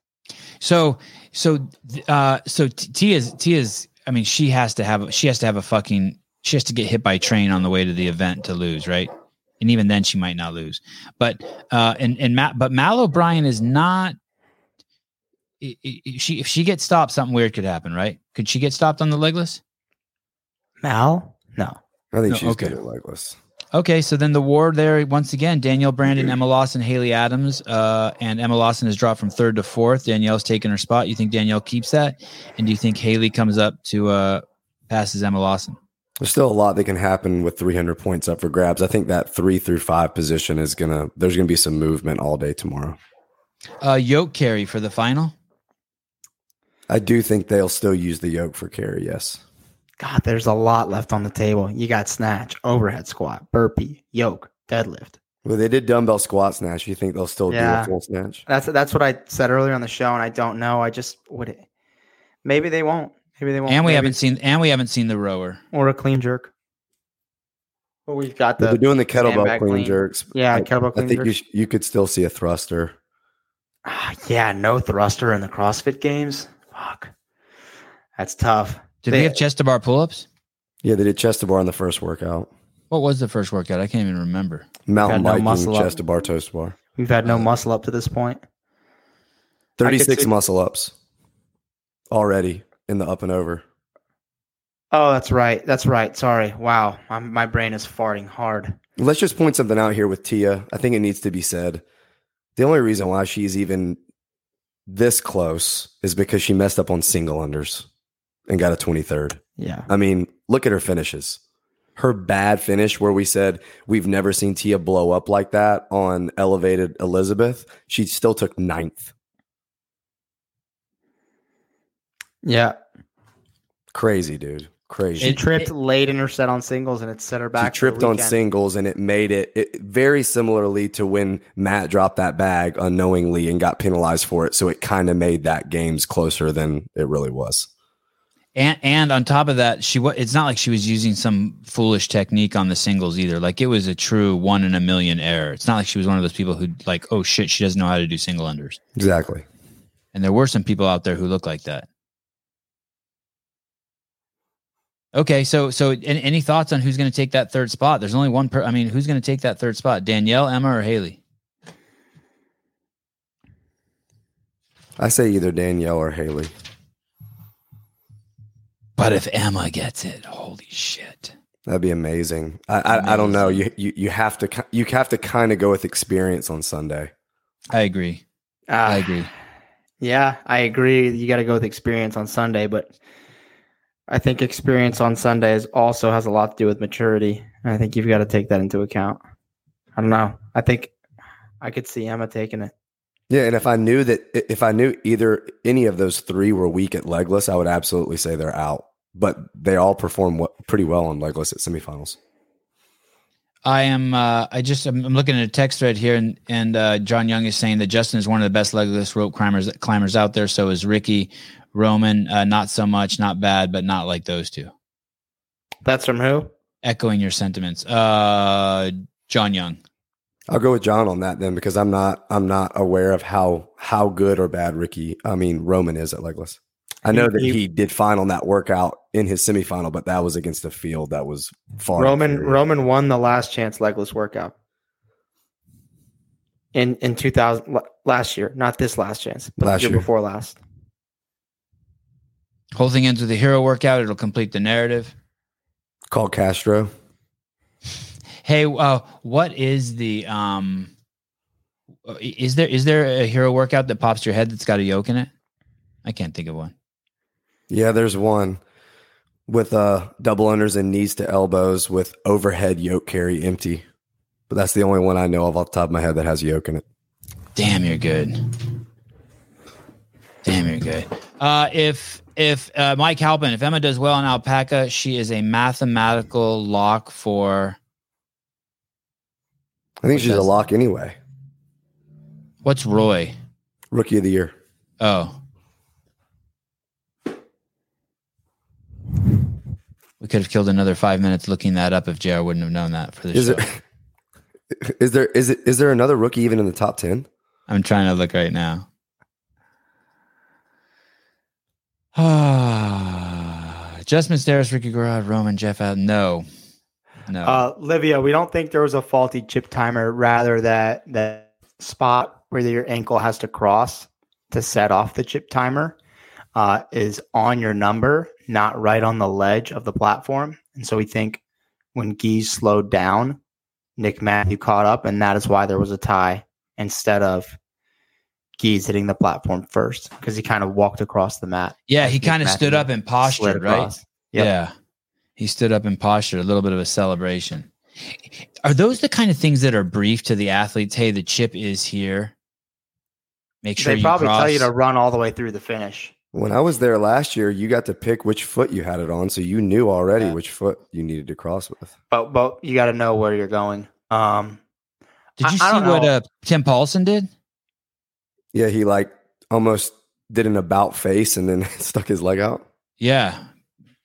So so uh so Tia's Tia's I mean she has to have she has to have a fucking she has to get hit by a train on the way to the event to lose, right? And even then she might not lose. But uh and and Matt but Mal O'Brien is not she if she gets stopped something weird could happen, right? Could she get stopped on the legless? Mal? No. I think No, she's okay. good at legless. Okay, so then the war there once again: Danielle Brandon, Emma Lawson, Haley Adams, uh, and Emma Lawson has dropped from third to fourth. Danielle's taken her spot. You think Danielle keeps that, and do you think Haley comes up to uh, passes Emma Lawson? There's still a lot that can happen with 300 points up for grabs. I think that three through five position is gonna. There's gonna be some movement all day tomorrow. Uh, yoke carry for the final. I do think they'll still use the yoke for carry. Yes. God, there's a lot left on the table. You got snatch, overhead squat, burpee, yoke, deadlift. Well, they did dumbbell squat snatch. You think they'll still do Yeah. a full snatch? That's that's what I said earlier on the show, and I don't know. I just would it. Maybe they won't. Maybe they won't. And we Maybe- haven't seen and we haven't seen the rower. or a clean jerk. But we've got the they're doing the kettlebell sandbag clean, clean. jerks. Yeah, I, kettlebell I clean think you sh- you could still see a thruster. Ah, yeah, no thruster in the CrossFit games. Fuck, that's tough. Did They- we have chest to bar pull ups? Yeah, they did chest to bar on the first workout. What was the first workout? I can't even remember. Mountain Got no biking, chest to bar, toast to bar. We've had no muscle up to this point. 36 see- muscle ups already in the up and over. Oh, that's right. That's right. Sorry. Wow, my, my brain is farting hard. Let's just point something out here with Tia. I think it needs to be said. The only reason why she's even this close is because she messed up on single unders. and got a 23rd. Yeah. I mean, look at her finishes. Her bad finish, where we said we've never seen Tia blow up like that on elevated Elizabeth, she still took ninth. Yeah. Crazy, dude. Crazy. She tripped late in her set on singles and it set her back. She tripped on singles, and it made it, it very similarly to when Matt dropped that bag unknowingly and got penalized for it. So it kind of made that games closer than it really was. And and on top of that, she wa it's not like she was using some foolish technique on the singles either. Like it was a true one in a million error. It's not like she was one of those people who like, oh shit, she doesn't know how to do single unders. Exactly. And there were some people out there who look like that. Okay, so so any, any thoughts on who's going to take that third spot? There's only one per. I mean, who's going to take that third spot? Danielle, Emma, or Haley? I say either Danielle or Haley. But if Emma gets it, holy shit! That'd be amazing. I I, I don't know. You, you you have to you have to kind of go with experience on Sunday. I agree. Ah, I agree. Yeah, I agree. You got to go with experience on Sunday, but I think experience on Sundays also has a lot to do with maturity. And I think you've got to take that into account. I don't know. I think I could see Emma taking it. Yeah, and if I knew that if I knew either any of those three were weak at legless, I would absolutely say they're out. But they all perform w- pretty well on legless at semifinals. I am. Uh, I just. I'm, I'm looking at a text thread here, and and uh, John Young is saying that Justin is one of the best legless rope climbers climbers out there. So is Ricky Roman. Uh, not so much. Not bad, but not like those two. That's from who? Echoing your sentiments. Uh, John Young. I'll go with John on that then because I'm not I'm not aware of how how good or bad Ricky I mean Roman is at legless. I know that He- he did fine on that workout in his semifinal, but that was against a field that was far Roman inferior. Roman won the last chance legless workout in in 2000 last year, not this last chance, but Last the year, year. before last. Whole thing ends with a hero workout. It'll complete the narrative. Call Castro. Hey, uh, what is the um? Is there is there a hero workout that pops your head that's got a yoke in it? I can't think of one. Yeah, there's one with uh double unders and knees to elbows with overhead yoke carry empty. But that's the only one I know of off the top of my head that has yoke in it. Damn, you're good. Damn, you're good. Uh, if if uh, Mike Halpin, if Emma does well in alpaca, she is a mathematical lock for I think she's a lock anyway. what's Roy? Rookie of the year. Oh, we could have killed another five minutes looking that up if Jr. wouldn't have known that for the Is show. there is there is it is there another rookie even in the top ten? I'm trying to look right now. Ah, Justin Steris, Ricky Garard, Roman, Jeff out. No, no. Uh, Livia, we don't think there was a faulty chip timer. Rather, that that spot where your ankle has to cross to set off the chip timer uh, is on your number, not right on the ledge of the platform. And so we think when Geese slowed down, Nick Matthew caught up, and that is why there was a tie instead of Geese hitting the platform first because he kind of walked across the mat. yeah, he kind of stood up and slid postured, right? Yep. Yeah, he stood up and postured. A little bit of a celebration. Are those the kind of things that are brief to the athletes? Hey, the chip is here. Make sure they you probably cross. tell you to run all the way through the finish. When I was there last year, you got to pick which foot you had it on, so you knew already Yeah. which foot you needed to cross with. but but you got to know where you're going. Um, Did you I- I see don't what uh, Tim Paulson did? Yeah, he like almost did an about face and then stuck his leg out. Yeah.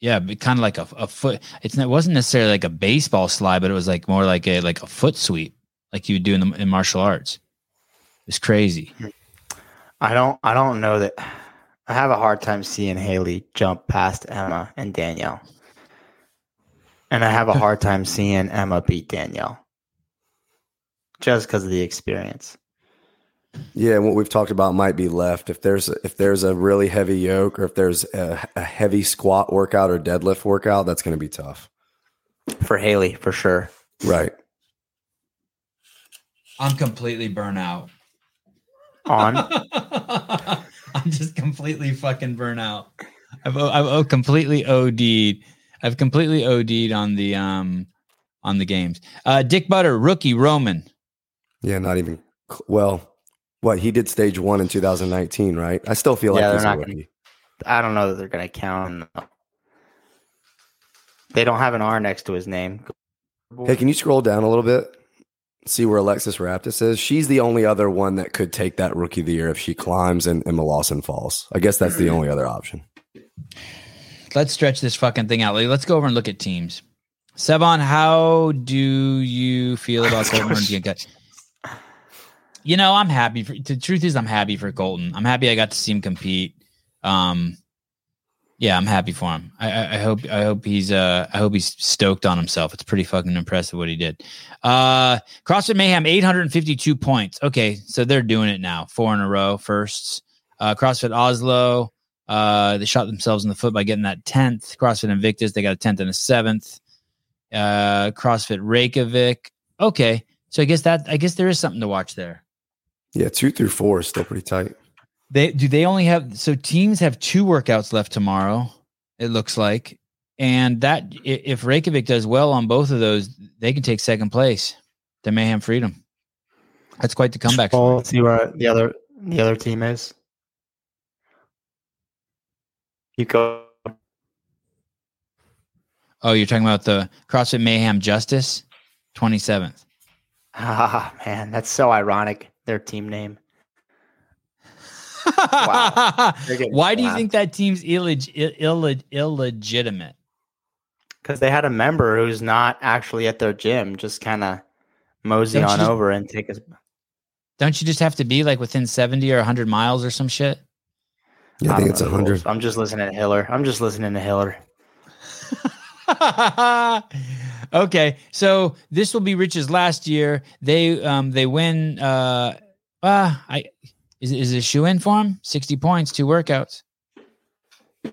Yeah, kind of like a, a foot. It's it wasn't necessarily like a baseball slide, but it was like more like a like a foot sweep, like you would do in, the, in martial arts. It's crazy. I don't I don't know that. I have a hard time seeing Haley jump past Emma and Danielle, and I have a hard time seeing Emma beat Danielle, just because of the experience. Yeah, and what we've talked about might be left if there's if there's a really heavy yoke or if there's a, a heavy squat workout or deadlift workout, that's going to be tough. For Haley, for sure. Right. I'm completely burnt out. On I'm just completely fucking burnt out. I've, I've, I've completely OD'd. I've completely OD'd on the um on the games. Uh, Dick Butter, rookie Roman. Yeah, not even well. What he did stage one in 2019, right? I still feel like Yeah, he's they're a not gonna- rookie. I don't know that they're gonna count They don't have an R next to his name. Hey, can you scroll down a little bit? See where Alexis Raptis is. She's the only other one that could take that rookie of the year if she climbs and Emma Lawson falls. I guess that's the only other option. Let's stretch this fucking thing out. Let's go over and look at teams. Sevan, how do you feel about Colton Burns getting cut? You know, I'm happy. For, the truth is, I'm happy for Colten. I'm happy I got to see him compete. Um, yeah, I'm happy for him. I, I, I hope I hope he's uh I hope he's stoked on himself. It's pretty fucking impressive what he did. Uh CrossFit Mayhem 852 points. Okay, so they're doing it now. Four in a row firsts. Uh CrossFit Oslo, uh they shot themselves in the foot by getting that 10th. CrossFit Invictus, they got a 10th and a 7th. Uh CrossFit Reykjavik. Okay. So I guess that I guess there is something to watch there. Yeah, two through four is still pretty tight. They do they only have so teams have two workouts left tomorrow, it looks like. And that if Reykjavik does well on both of those, they can take second place to Mayhem Freedom. That's quite the comeback. Scroll, see where the other the other team is. You go. Oh, you're talking about the CrossFit Mayhem Justice, 27th. Ah man, that's so ironic. Their team name. They're Why do you think that team's illeg- Ill- Ill- illegitimate? Because they had a member who's not actually at their gym, just kind of mosey Don't on just- over and take his. Don't you just have to be like within 70 or 100 miles or some shit? Yeah, I don't think it's know 100. rules. I'm just listening to Hiller. I'm just listening to Hiller. okay, so this will be Rich's last year. They um they win. Uh, uh I is is a shoe in for him? Sixty points, two workouts. Yeah,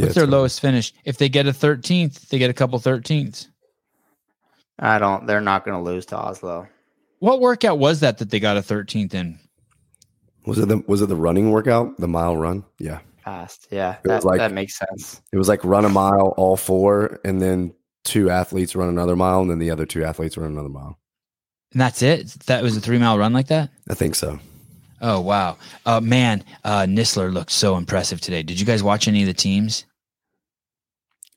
What's it's their fine. lowest finish? If they get a thirteenth, they get a couple thirteenths. I don't. They're not going to lose to Oslo. What workout was that that they got a thirteenth in? Was it the was it the running workout, the mile run? Yeah, Fast. Yeah, It was that, like- that makes sense. it was like run a mile, all four, and then two athletes run another mile, and then the other two athletes run another mile. And that's it. That was a three mile run like that. I think so. Oh wow, uh, man, uh, Nistler looked so impressive today. Did you guys watch any of the teams?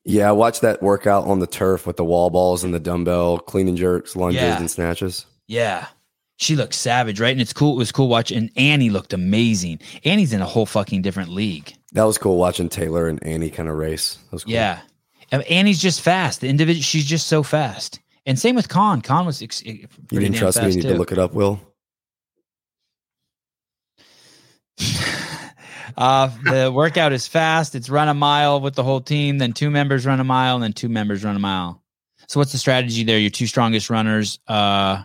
Yeah, I watched that workout on the turf with the wall balls and the dumbbell clean and jerks, lunges Yeah. and snatches. Yeah. She looked savage, right? And it's cool. It was cool watching. Annie looked amazing. Annie's in a whole fucking different league. That was cool watching Taylor and Annie kind of race. That was cool. Yeah. And Annie's just fast. The individual, she's just so fast. And same with Con. Con was ex- You didn't trust me. You need too. to look it up, Will. uh, the workout is fast. It's run a mile with the whole team. Then two members run a mile, and then two members run a mile. So what's the strategy there? Your two strongest runners uh,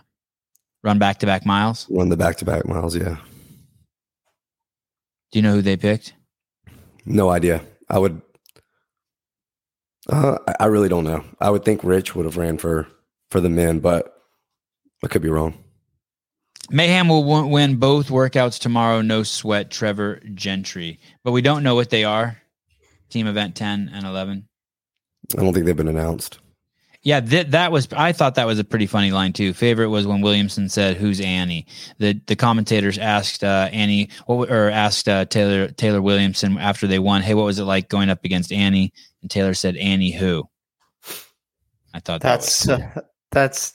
run back to back miles. Run the back to back miles. Yeah. Do you know who they picked? No idea. I would. Uh, I- really don't know. I would think Rich would have ran for for the men, but I could be wrong. Mayhem will w- win both workouts tomorrow. No sweat, Trevor Gentry. But we don't know what they are. Team event 10 and 11. I don't think they've been announced. Yeah, th- that was. I thought that was a pretty funny line too. Favorite was when Williamson said, "Who's Annie?" The the commentators asked uh, Annie, what or asked uh, Taylor Taylor Williamson after they won, "Hey, what was it like going up against Annie?" And Taylor said, "Annie who?" I thought that That's was, uh, that's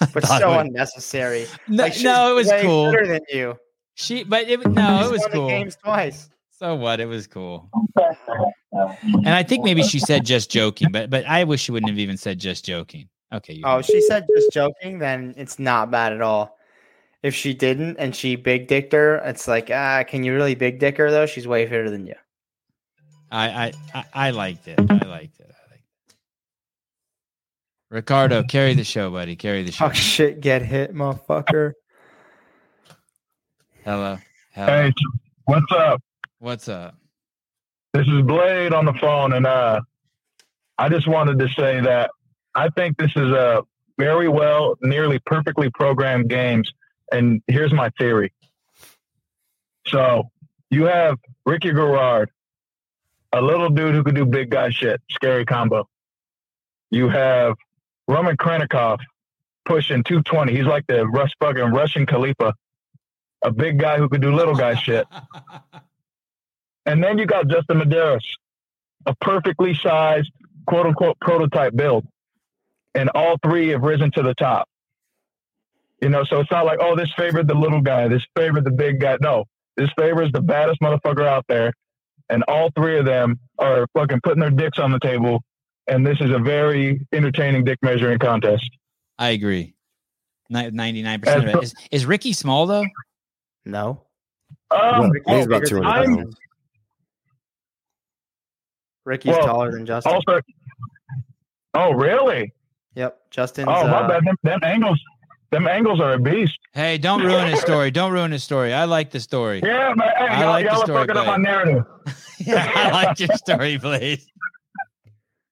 but so was- unnecessary. No, Like, no, it was way cool. Better than you. she, but it, no, it was cool. games twice. So what? It was cool. And I think maybe she said just joking, but but I wish she wouldn't have even said just joking. Okay. You Oh, she said just joking. Then it's not bad at all. If she didn't and she big dicked her, it's like, ah, can you really big dick her though? She's way fitter than you. I, I I I liked it. I liked it. I liked it. Ricardo, carry the show, buddy. Carry the show. Talk shit, get hit, motherfucker. Hello. Hello. Hey, what's up? What's up? This is Blade on the phone, and uh, I just wanted to say that I think this is a very well, nearly perfectly programmed games. And here's my theory. So you have Ricky Garard, a little dude who could do big guy shit. Scary combo. You have Roman Khrennikov pushing 220. He's like the Rush fucking Russian Khalifa, a big guy who could do little guy shit. And then you got Justin Medeiros, a perfectly sized quote unquote prototype build. And all three have risen to the top. You know, so it's not like, oh, this favored the little guy, this favored the big guy. No, this favors the baddest motherfucker out there. And all three of them are fucking putting their dicks on the table. And this is a very entertaining dick measuring contest. I agree. Ninety nine percent of it is, is Ricky small though. No, Um, He's about 200 I'm- pounds. Ricky's Well, taller than Justin. Also, oh, really? Yep, Justin. Oh, my uh, bad. Them, them angles, them angles are a beast. Hey, don't ruin his story. Don't ruin his story. I like the story. Yeah, man. Hey, I y'all, like the y'all are story, fucking up my narrative. I like your story, please.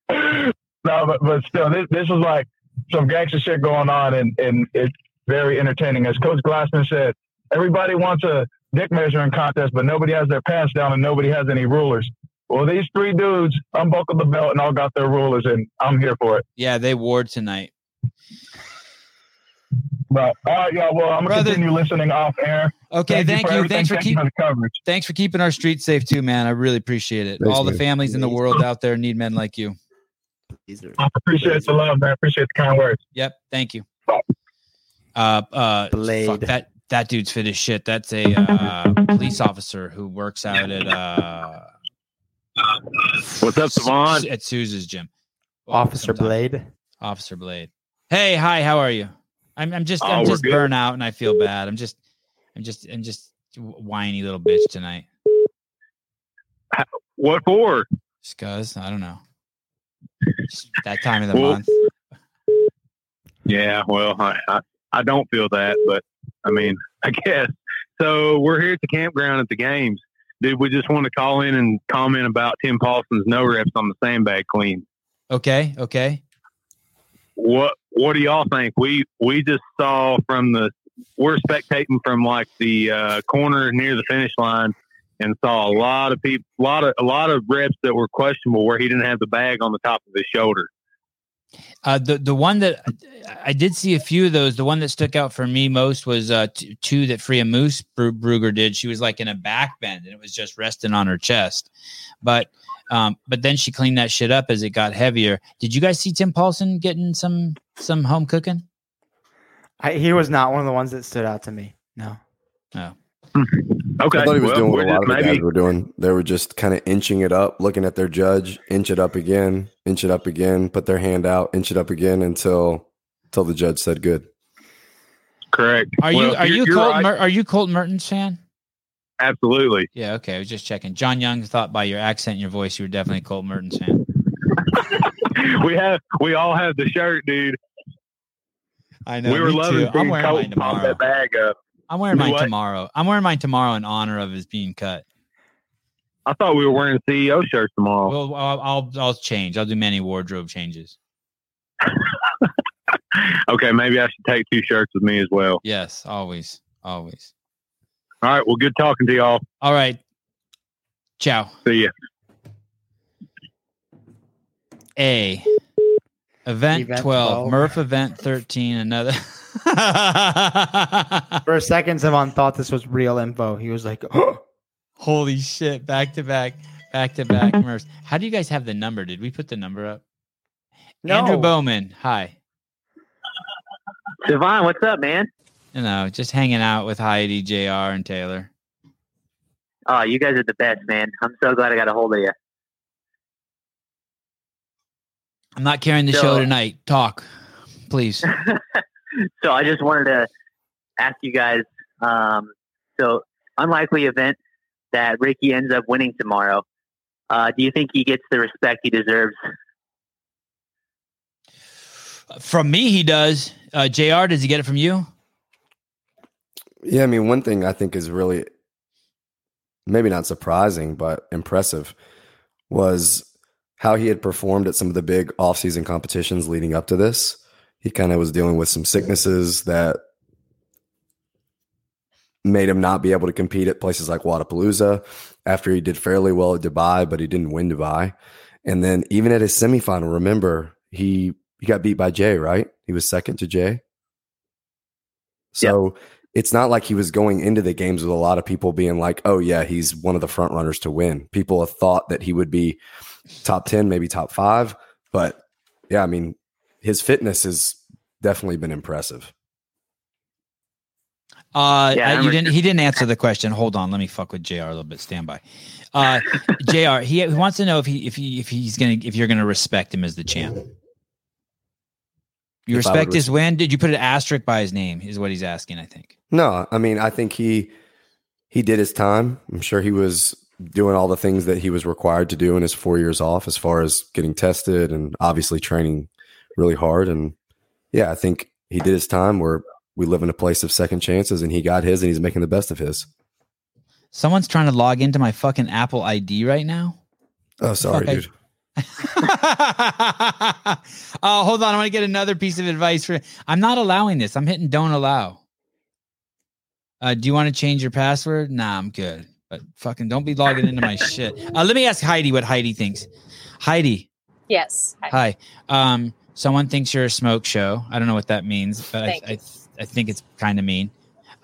no, but but still, this this was like some gangster shit going on, and and it's very entertaining. As Coach Glassman said, everybody wants a dick measuring contest, but nobody has their pants down and nobody has any rulers. Well, these three dudes unbuckled the belt and all got their rulers, and I'm here for it. Yeah, they wore tonight. But all right, y'all. Well, I'm gonna Brother- continue listening off air. Okay, thank you. everything. Thanks for Thank keep- you the coverage. Thanks for keeping our streets safe too, man. I really appreciate it. Thanks, All the man. families in the world out there need men like you. I appreciate the love, man. I appreciate the kind words. Yep. Thank you. Uh, uh, Blade. fuck, that that dude's fit as shit. That's a uh, police officer who works out at uh, What's up, Sevan? at Sousa's gym. Well, Officer sometime. Blade. Officer Blade. Hey, hi. How are you? I'm I'm just Oh, I'm just good. burnt out and I feel bad. I'm just I'm just I'm just whiny little bitch tonight. What for? Just cause I don't know. Just that time of the Well, month. Yeah, well, I, I I don't feel that, but I mean, I guess. So we're here at the campground at the games. Dude, we just want to call in and comment about Tim Paulson's no reps on the sandbag clean. Okay, okay. What What do y'all think? We we just saw from the we're spectating from like the uh, corner near the finish line and saw a lot of people, a lot of a lot of reps that were questionable where he didn't have the bag on the top of his shoulder. Uh, the the one that I did see a few of those. The one that stuck out for me most was uh, t- two that Freya Moose Bruger did. She was like in a back bend and it was just resting on her chest, but um, but then she cleaned that shit up as it got heavier. Did you guys see Tim Paulson getting some some home cooking? I, he was not one of the ones that stood out to me. No. No. Okay, I thought he was well, doing what a lot just of the maybe- guys were doing. They were just kind of inching it up, looking at their judge, inch it up again, inch it up again, put their hand out, inch it up again until until the judge said good. Correct. Are Well, you are you're- you you're Colton right. Mer- are you Colten Mertens fan? Absolutely. Yeah, okay. I was just checking. John Young thought by your accent and your voice you were definitely a Colten Mertens fan. we have we all have the shirt, dude. I know. we were me loving too. Seeing wearing Colt pop that bag up. I'm wearing Do mine what? tomorrow. I'm wearing mine tomorrow in honor of his being cut. I thought we were wearing CEO shirts tomorrow. Well, I'll, I'll I'll change. I'll do many wardrobe changes. okay, maybe I should take two shirts with me as well. Yes, always, always. All right. Well, good talking to y'all. All right. Ciao. See ya. A. Event, Event 12, 12. Murph event 13, another. For a second, Sevan thought this was real info. He was like, Holy shit. Back to back, back to back Murphs. How do you guys have the number? Did we put the number up? Andrew Bowman. Hi. Devon, what's up, man? You know, just hanging out with Heidi, JR, and Taylor. Oh, you guys are the best, man. I'm so glad I got a hold of you. I'm not carrying the So- show tonight. Talk, please. so I just wanted to ask you guys. Um, so unlikely event that Ricky ends up winning tomorrow. Uh, do you think he gets the respect he deserves? From me, he does. Uh, JR, does he get it from you? Yeah, I mean, one thing I think is really maybe not surprising, but impressive was how he had performed at some of the big offseason competitions leading up to this. He kind of was dealing with some sicknesses that made him not be able to compete at places like Wodapalooza after he did fairly well at Dubai, but he didn't win Dubai. And then even at his semifinal, remember he he got beat by Jay, right? He was second to Jay. So it's not like he was going into the games with a lot of people being like, "Oh yeah, he's one of the front runners to win." People have thought that he would be top 10, maybe top 5, but yeah, I mean, his fitness has definitely been impressive. Uh, Yeah, uh, you didn't. He didn't answer the question. Hold on, let me fuck with Jr. a little bit. Stand by. Uh, Jr. He, he wants to know if he if he if he's gonna if you're gonna respect him as the champ. You If I would respect his win? Did you put an asterisk by his name? Is what he's asking. I think. No, I mean, I think he he did his time. I'm sure he was doing all the things that he was required to do in his four years off, as far as getting tested and obviously training really hard. And yeah, I think he did his time. Where we live in a place of second chances, and he got his, and he's making the best of his. Someone's trying to log into my fucking Apple ID right now. Oh, sorry, Fuck, I- dude. Oh, hold on. I want to get another piece of advice for. I'm not allowing this. I'm hitting don't allow. Uh, do you want to change your password? Nah, I'm good. But fucking don't be logging into my shit. Uh, let me ask Heidi what Heidi thinks. Heidi, Yes. hi. Um, someone thinks you're a smoke show. I don't know what that means, but I, I, I think it's kind of mean.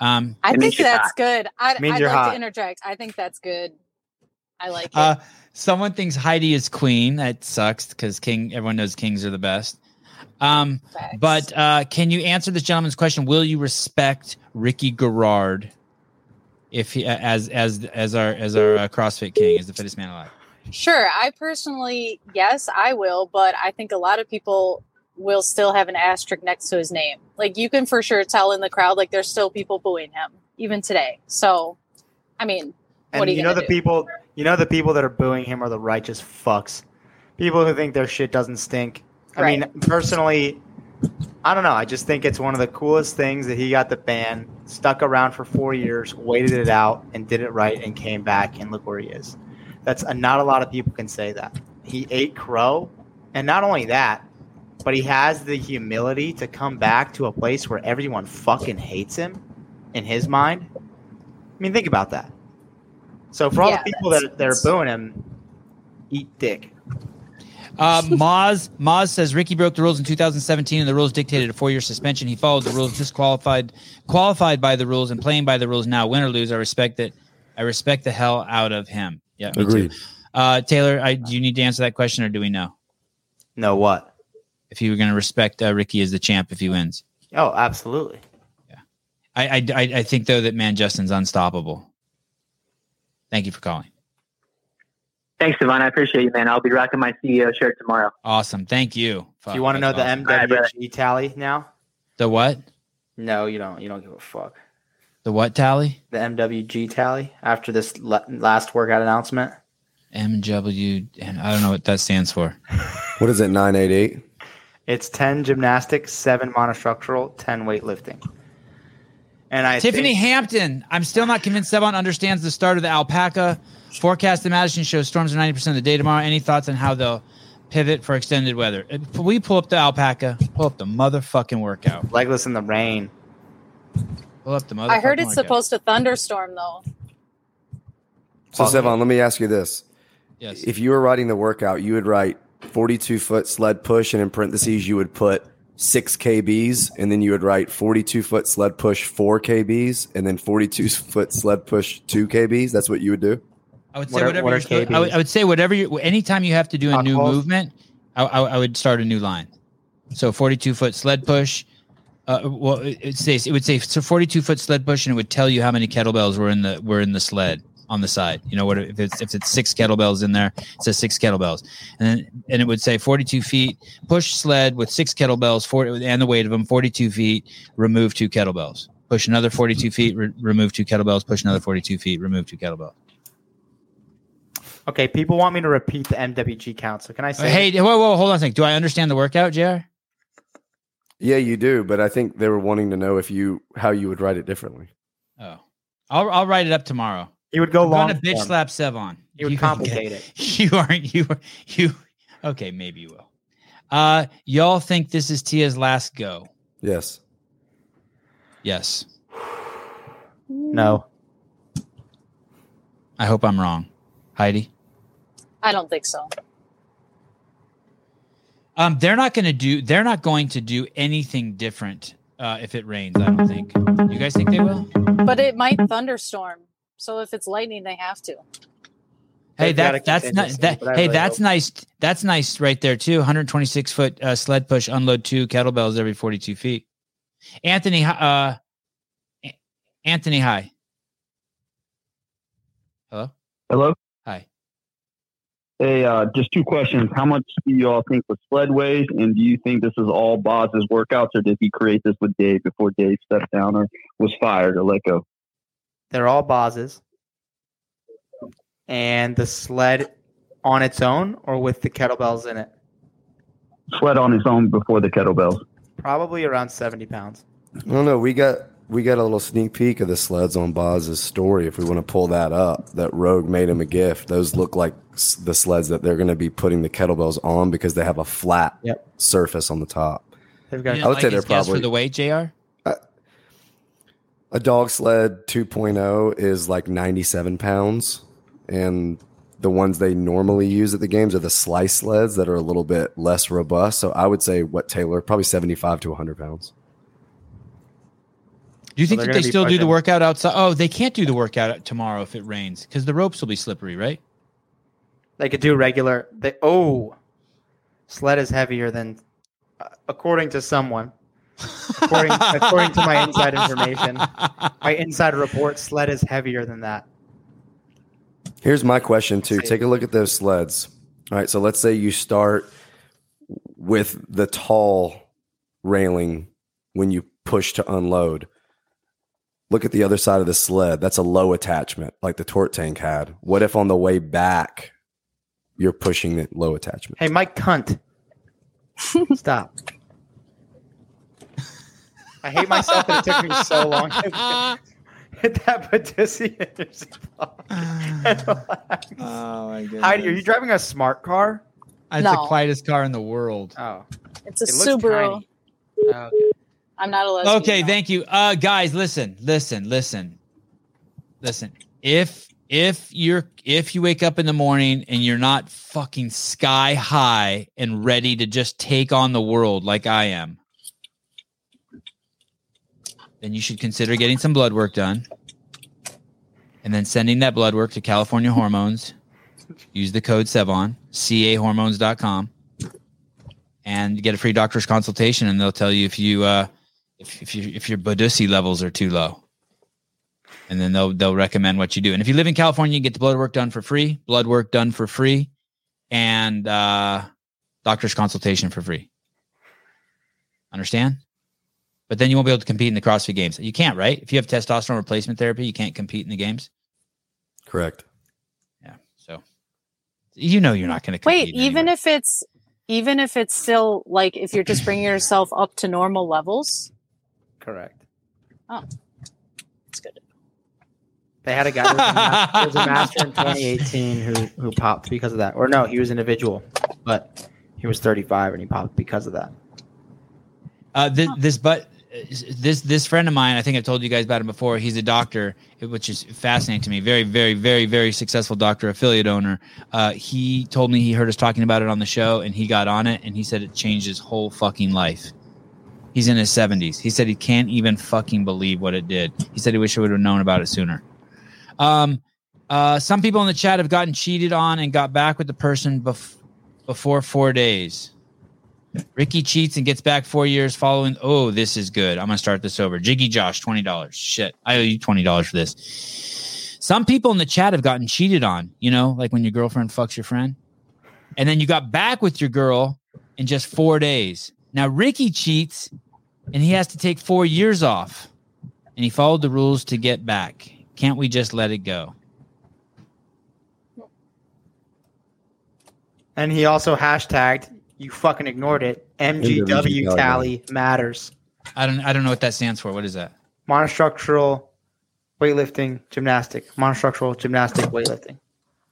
Um, I think that's good. I'd, I'd like hot. to interject. I think that's good. I like it. Uh, someone thinks Heidi is queen. That sucks because king. Everyone knows kings are the best. Um, but uh, can you answer this gentleman's question? Will you respect Ricky Garard if he as as as our as our uh, CrossFit king, as the fittest man alive? Sure. I personally, yes, I will, but I think a lot of people will still have an asterisk next to his name. Like you can for sure tell in the crowd, like there's still people booing him even today. So, I mean, what And are you, you know the do? people, you know the people that are booing him are the righteous fucks. People who think their shit doesn't stink. I mean, personally, I don't know. I just think it's one of the coolest things that he got the ban, stuck around for four years, waited it out, and did it right, and came back, and look where he is. That's uh, not a lot of people can say that. He ate crow, and not only that, but he has the humility to come back to a place where everyone fucking hates him in his mind. I mean, think about that. So for all Yeah, the people that, that are booing him, eat dick. Uh, Moz Moz says Ricky broke the rules in 2017, and the rules dictated a four-year suspension. He followed the rules, disqualified, qualified by the rules, and playing by the rules. Now, win or lose, I respect that. I respect the hell out of him. Yeah, me Agreed. too. Uh, Taylor, I, do you need to answer that question, or do we know? Know what? If you were going to respect uh, Ricky as the champ if he wins. Oh, absolutely. Yeah. I, I, I I think though that man Justin's unstoppable. Thank you for calling. Thanks, Devon. I appreciate you, man. I'll be rocking my CEO shirt tomorrow. Awesome. Thank you. Do you want to know the MWG tally now? The what? No, you don't. You don't give a fuck. The what tally? The MWG tally after this le- last workout announcement. MW, and I don't know what that stands for. What is it? Nine eight eight. It's ten gymnastics, seven monostructural, ten weightlifting. And I Tiffany think- Hampton. I'm still not convinced Sevan understands the start of the alpaca. Forecast in Madison shows storms are 90% of the day tomorrow. Any thoughts on how they'll pivot for extended weather? Uh, Can we pull up the alpaca? Pull up the motherfucking workout. legless in the rain. Pull up the motherfucking I heard it's workout. supposed to thunderstorm though. So, Sevan, let me ask you this. Yes. If you were writing the workout, you would write 42 foot sled push, and in parentheses, you would put six KBs, and then you would write 42 foot sled push, four KBs, and then 42 foot sled push, two KBs. That's what you would do? I would say What are- whatever what are you're I would, I would say whatever you anytime you have to do a new Buckles? movement, I, I, I would start a new line. So 42 foot sled push. Uh, well, it, it says it would say so 42 foot sled push, and it would tell you how many kettlebells were in the were in the sled on the side. You know what if it's if it's six kettlebells in there, it says six kettlebells, and then and it would say 42 feet push sled with six kettlebells, 40 and the weight of them, 42 feet, remove two kettlebells. Push another 42 feet, re- remove two kettlebells. Push another 42 feet, remove two kettlebells. Okay, people want me to repeat the MWG count. So can I say? Hey, whoa, whoa, hold on a second. Do I understand the workout, Jr? Yeah, you do, but I think they were wanting to know if you how you would write it differently. Oh, I'll I'll write it up tomorrow. He would go I'm long gonna bitch form. slap Sevan. He would You- complicate it. You aren't you you. Okay, maybe you will. Uh, y'all think this is Tia's last go? Yes. Yes. No. I hope I'm wrong. Heidi? I don't think so. Um, they're not going to do. They're not going to do anything different uh, if it rains. I don't think. You guys think they will? But it might thunderstorm. So if it's lightning, they have to. Hey, They've that that's nice. That, hey, really that's hope- nice. That's nice right there too. 126 foot uh, sled push, unload two kettlebells every 42 feet. Anthony, uh, Anthony, hi. Hello. Hello. Hi. Hey, uh, just two questions. How much do you all think the sled weighs, and do you think this is all Boz's workouts, or did he create this with Dave before Dave stepped down or was fired or let go? They're all bosses. And the sled on its own or with the kettlebells in it? Sled on its own before the kettlebells. Probably around 70 pounds. I don't know. We got we got a little sneak peek of the sleds on Boz's story. If we want to pull that up, that Rogue made him a gift. Those look like the sleds that they're going to be putting the kettlebells on because they have a flat Yep. surface on the top. Got I would like say they're probably for the weight, Jr. a dog sled 2.0 is like 97 pounds, and the ones they normally use at the games are the slice sleds that are a little bit less robust. So I would say what Taylor probably 75 to 100 pounds. Do you think they're that they be still do the workout outside? Oh, they can't do the workout tomorrow if it rains because the ropes will be slippery, right? They could do regular. They oh, sled is heavier than, uh, according to someone. According, according to my inside information, my inside report, sled is heavier than that. Here's my question too. Take a look at those sleds. All right, so let's say you start with the tall railing when you push to unload. Look at the other side of the sled. That's a low attachment, like the Torque Tank had. What if on the way back you're pushing the low attachment? Hey, Mike Cunt, stop. I hate myself that it took me so long to hit that Patissi in your spot and relax. Oh my god! Heidi, are you driving a smart car? It's No. the quietest car in the world. Oh, It's a It Subaru. tiny. Oh, okay. I'm not a lesbian. Okay, no. thank you. Uh guys, listen, listen, listen. Listen. If if you're if you wake up in the morning and you're not fucking sky high and ready to just take on the world like I am, then you should consider getting some blood work done. And then sending that blood work to California Hormones. Use the code SEVAN, cahormones.com, and get a free doctor's consultation and they'll tell you if you uh if, if you if your Badusi levels are too low. And then they'll they'll recommend what you do. And if you live in California, you get the blood work done for free, blood work done for free, and uh, doctor's consultation for free. Understand? But then you won't be able to compete in the CrossFit games. You can't, right? If you have testosterone replacement therapy, you can't compete in the games. Correct. Yeah. So you know you're not going to compete. Wait, even if it's even if it's still like if you're just bringing yourself up to normal levels. Correct. Oh, that's good. They had a guy who was a, who was a master in 2018 who who popped because of that. Or no, he was individual, but he was 35 and he popped because of that. Uh, this, this, but this this friend of mine, I think I've told you guys about him before. He's a doctor, which is fascinating to me. Very, very, very, very successful doctor, affiliate owner. Uh, he told me he heard us talking about it on the show, and he got on it, and he said it changed his whole fucking life. He's in his seventies. He said he can't even fucking believe what it did. He said he wish he would have known about it sooner. Um, uh, some people in the chat have gotten cheated on and got back with the person bef- before four days. Ricky cheats and gets back four years following. Oh, this is good. I'm gonna start this over. Jiggy Josh, twenty dollars. Shit, I owe you twenty dollars for this. Some people in the chat have gotten cheated on. You know, like when your girlfriend fucks your friend, and then you got back with your girl in just four days. Now Ricky cheats, and he has to take four years off, and he followed the rules to get back. Can't we just let it go? And he also hashtagged, you fucking ignored it. MGW MGW. tally matters. I don't. I don't know what that stands for. What is that? Monostructural weightlifting gymnastic. Monostructural gymnastic weightlifting.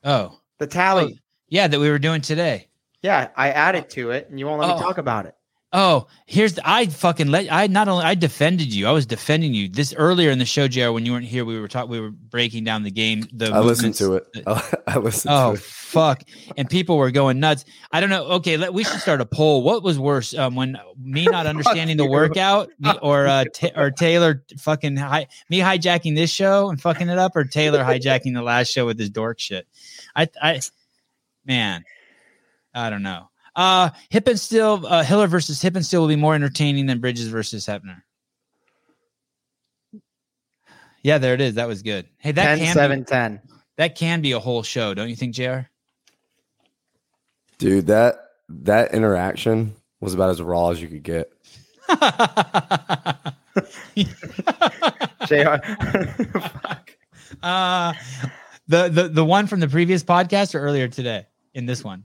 Oh, The tally. Oh, yeah, that we were doing today. Yeah, I added to it and you won't let Oh. me talk about it. Oh, here's the, I fucking let I not only I defended you, I was defending you. This earlier in the show, JR, when you weren't here, we were talking, we were breaking down the game. The I listened to it. I listened Oh to it. fuck! And people were going nuts. I don't know. Okay, let, we should start a poll. What was worse, um, when me not understanding the workout, me, or uh, Ta- or Taylor fucking hi- me hijacking this show and fucking it up, or Taylor hijacking the last show with his dork shit? I, I, man, I don't know. Uh, Hippensteel, uh, Hiller versus Hippensteel will be more entertaining than Bridges versus Hefner. Yeah, there it is. That was good. Hey, that 10, can 7, be, 10. that can be a whole show, don't you think, Jr? Dude, that that interaction was about as raw as you could get. JR. Fuck. Uh the, the the one from the previous podcast or earlier today in this one.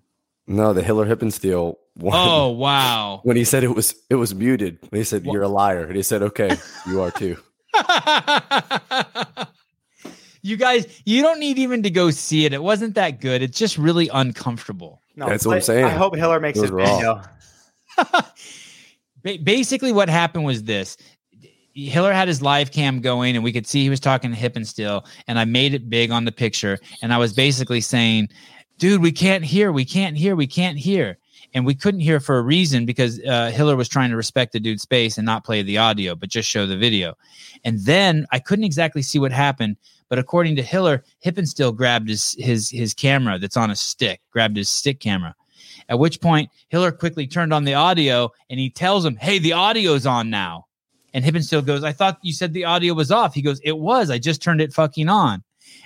No, the Hiller Hippensteel one. Oh wow. When he said it was it was muted. He said you're a liar. And he said, Okay, you are too. You guys, you don't need even to go see it. It wasn't that good. It's just really uncomfortable. No, That's what I'm saying. I hope Hiller makes It a was video. Basically what happened was this Hiller had his live cam going and we could see he was talking to Hippensteel and I made it big on the picture and I was basically saying dude we can't hear we can't hear we can't hear and we couldn't hear for a reason because uh, Hiller was trying to respect the dude's space and not play the audio but just show the video and then I couldn't exactly see what happened but according to Hiller Hippensteel grabbed his his his camera that's on a stick grabbed his stick camera at which point, Hiller quickly turned on the audio and he tells him, Hey, the audio's on now. And Hippensteel goes, I thought you said the audio was off. He goes, It was. I just turned it fucking on.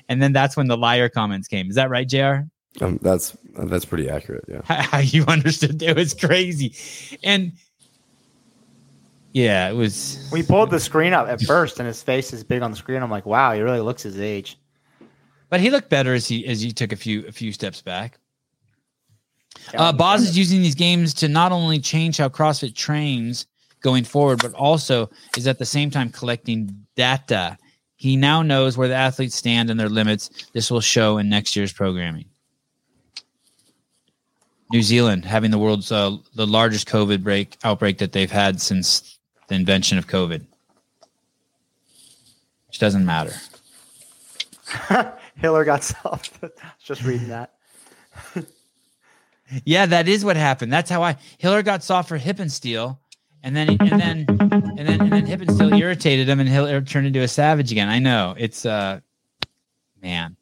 And then that's when the liar comments came. Is that right, JR? Um, that's that's pretty accurate. Yeah. How you understood it was crazy. And yeah, it was. We pulled the screen up at first, and his face is big on the screen. I'm like, wow, he really looks his age. But he looked better as he as he took a few a few steps back. Uh, Boz is using these games to not only change how CrossFit trains going forward, but also is at the same time collecting data. He now knows where the athletes stand and their limits. This will show in next year's programming. New Zealand having the world's uh, the largest COVID break outbreak that they've had since the invention of COVID, which doesn't matter. Hiller got soft. Just reading that. Yeah, that is what happened. That's how I Hiller got soft for Hippensteel, and then and then and then and then Hippensteel irritated him, and Hiller turned into a savage again. I know it's uh, man.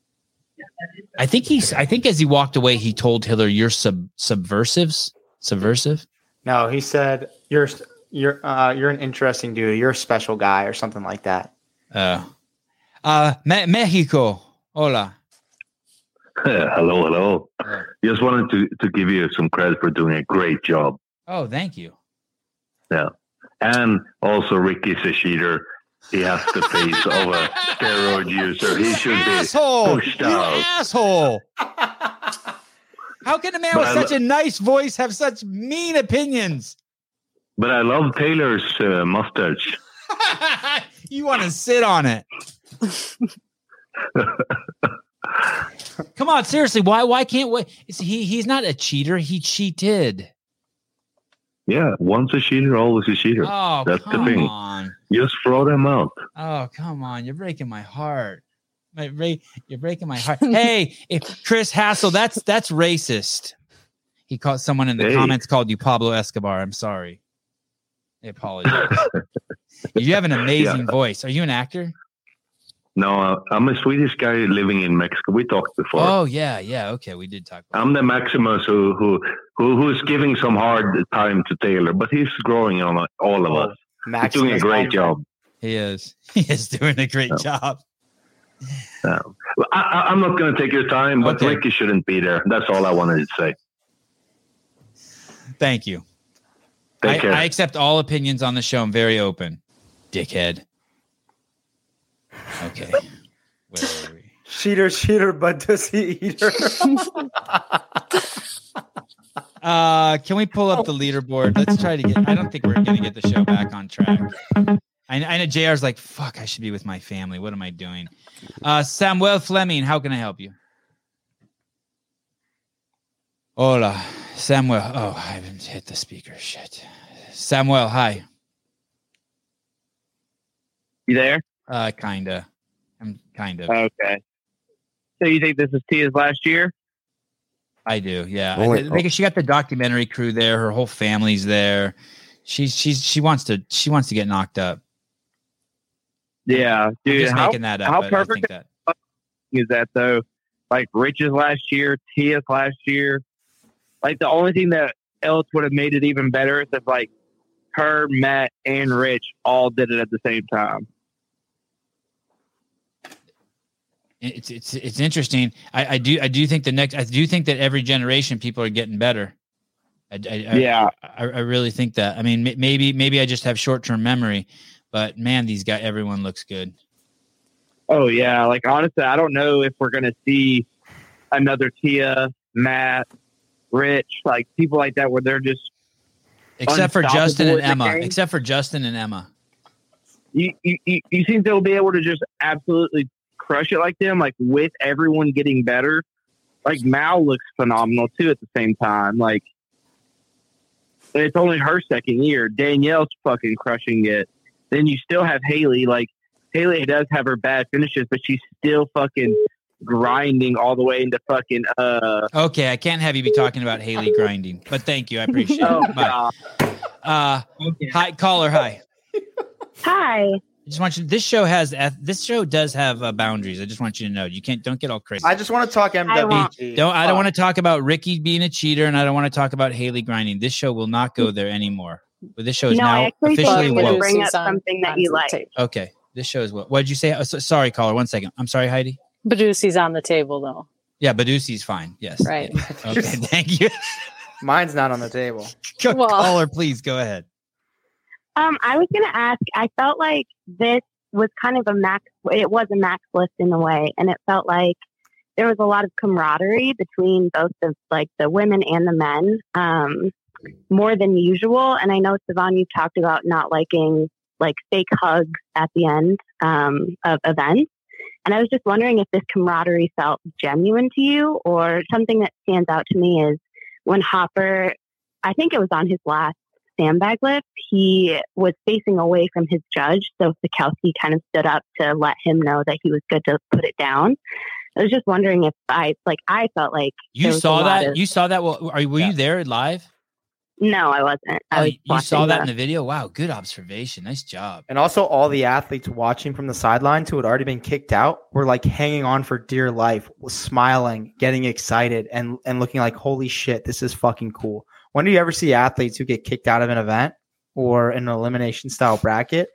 I think he's. I think as he walked away, he told Hiller, "You're sub subversives, subversive." No, he said you're you're uh, you're an interesting dude. You're a special guy, or something like that. Uh, uh, Me- Mexico. Hola. hello, hello. Just wanted to, to give you some credit for doing a great job. Oh, thank you. Yeah. And also, Ricky a cheater. He has the face of a steroid user. He should be asshole. pushed You out. asshole. How can a man But with I such lo- a nice voice have such mean opinions? But I love Taylor's uh, mustache. you want to sit on it. Come on, seriously, why why can't we he he's not a cheater, he cheated. Yeah, once a cheater, always a cheater. Oh, That's the thing. on. Just throw them out. Oh, come on. You're breaking my heart. My, break, you're breaking my heart. hey, if Chris Hassel, that's that's racist. He called someone in the Hey. comments called you Pablo Escobar. I'm sorry. I apologize. you have an amazing Yeah. voice. Are you an actor? No, uh, I'm a Swedish guy living in Mexico. We talked before. Oh yeah, yeah. Okay, we did talk. I'm the Maximus who, who who who's giving some hard time to Taylor, but he's growing on all of us. He's doing a great Holmgren. job. He is. He is doing a great job. Yeah. Well, I, I- I'm not going to take your time, but Okay. Ricky shouldn't be there. That's all I wanted to say. Thank you. Take I, care. I accept all opinions on the show. I'm very open. Dickhead. Okay. Where were we? Cheater, cheater, but pussy eater. Uh, can we pull up the leaderboard? Let's try to get. I don't think we're gonna get the show back on track. I, I know Jr's like, fuck. I should be with my family. What am I doing? Uh, Samuel Fleming, how can I help you? Hola, Samuel. Oh, I haven't hit the speaker. Shit. Samuel, hi. You there? Uh, kinda. I'm kind of. Okay. So you think this is Tia's last year? I do. Yeah. Only- I- because she got the documentary crew there. Her whole family's there. She's she's she wants to she wants to get knocked up. Yeah, dude. just how, making that up, How but I perfect think that- is that though? Like Rich's last year, Tia's last year. Like the only thing that else would have made it even better is if like her, Matt, and Rich all did it at the same time. It's it's it's interesting. I, I do I do think the next I do think that every generation people are getting better. I, I, Yeah. I, I really think that. I mean, maybe maybe I just have short term memory, but man, these guys, everyone looks good. Oh yeah, like honestly, I don't know if we're gonna see another Tia, Matt, Rich, like people like that, where they're just Except for Justin and Emma. Except for Justin and Emma. you, you, you you think they'll be able to just absolutely crush it like them, like with everyone getting better. Like Mal looks phenomenal too at the same time. Like it's only her second year. Danielle's fucking crushing it. Then you still have Haley. Like Haley does have her bad finishes, but she's still fucking grinding all the way into fucking uh Okay, I can't have you be talking about Haley grinding, but thank you, I appreciate Oh, it. Bye. Uh, hi, caller. Hi. Hi. I just want you. This show has this show does have uh, boundaries. I just want you to know. You can't don't get all crazy. I just want to talk MWG. Don't I don't want to talk about Ricky being a cheater, and I don't want to talk about Haley grinding. This show will not go there anymore. But this show is no, I now actually thought officially you were going to woke. bring up something that you like. Okay, this show is what? What did you say? Oh, so- sorry, caller. One second. I'm sorry, Heidi. Badusi's on the table though. Yeah, Badusi's fine. Yes. Right. Okay. Thank you. Mine's not on the table. Go- caller, please go ahead. Um, I was going to ask. I felt like this was kind of a max. It was a max list in a way, and it felt like there was a lot of camaraderie between both the like the women and the men, um, more than usual. And I know Sevan, you've talked about not liking like fake hugs at the end um, of events. And I was just wondering if this camaraderie felt genuine to you, or something that stands out to me is when Hopper, I think it was on his last sandbag lift, he was facing away from his judge. So Fikowski kind of stood up to let him know that he was good to put it down. I was just wondering if I, like, I felt like You saw that? of- you saw that? Well, are were you there live? No, I wasn't. I Oh, was you saw watching that in the video? Wow, good observation. Nice job. And also, all the athletes watching from the sidelines who had already been kicked out were like hanging on for dear life, smiling, getting excited, and and looking like, "Holy shit, this is fucking cool." When do you ever see athletes who get kicked out of an event or an elimination style bracket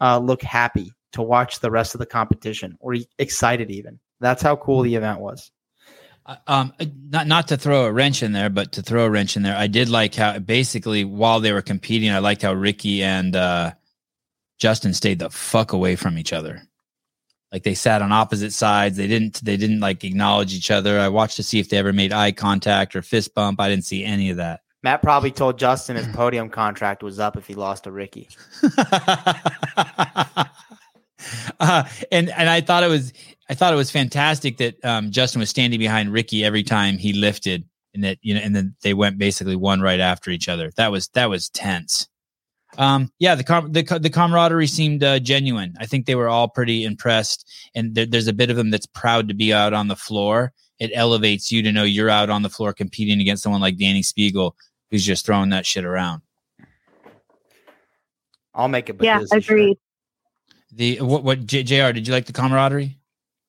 uh, look happy to watch the rest of the competition or excited? Even that's how cool the event was. Uh, Um, not not to throw a wrench in there, but to throw a wrench in there, I did like how basically while they were competing, I liked how Ricky and uh, Justin stayed the fuck away from each other. Like they sat on opposite sides. They didn't they didn't like acknowledge each other. I watched to see if they ever made eye contact or fist bump. I didn't see any of that. Matt probably told Justin his podium contract was up if he lost to Ricky. uh, and and I thought it was I thought it was fantastic that um, Justin was standing behind Ricky every time he lifted, and that you know, and then they went basically one right after each other. That was that was tense. Um, yeah, the com- the the camaraderie seemed uh, genuine. I think they were all pretty impressed, and there, there's a bit of them that's proud to be out on the floor. It elevates you to know you're out on the floor competing against someone like Dani Speegle, who's just throwing that shit around. I'll make it. Yeah, agreed. The what what J- Jr. Did you like the camaraderie?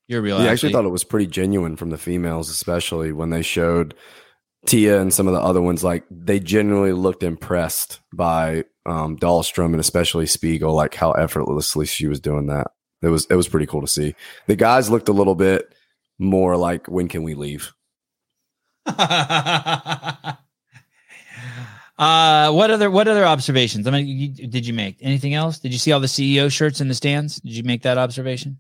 You're real. Yeah, I actually thought it was pretty genuine from the females, especially when they showed Tia and some of the other ones. Like they genuinely looked impressed by um, Dahlstrom and especially Speegle, like how effortlessly she was doing that. It was it was pretty cool to see. The guys looked a little bit more like when can we leave? Uh, what other what other observations? I mean, you, did you make anything else? Did you see all the CEO shirts in the stands? Did you make that observation?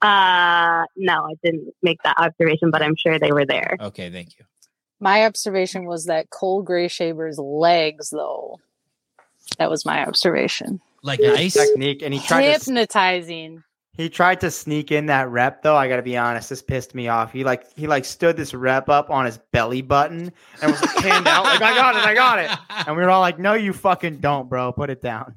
Uh, no, I didn't make that observation, but I'm sure they were there. Okay, thank you. My observation was that Cole Gray Shaver's legs, though. That was my observation. Like nice technique, and he tried to Hypnotizing. He tried to sneak in that rep though. I got to be honest, this pissed me off. He like he like stood this rep up on his belly button and was like hand out like I got it, I got it. And we were all like, "No, you fucking don't, bro. Put it down."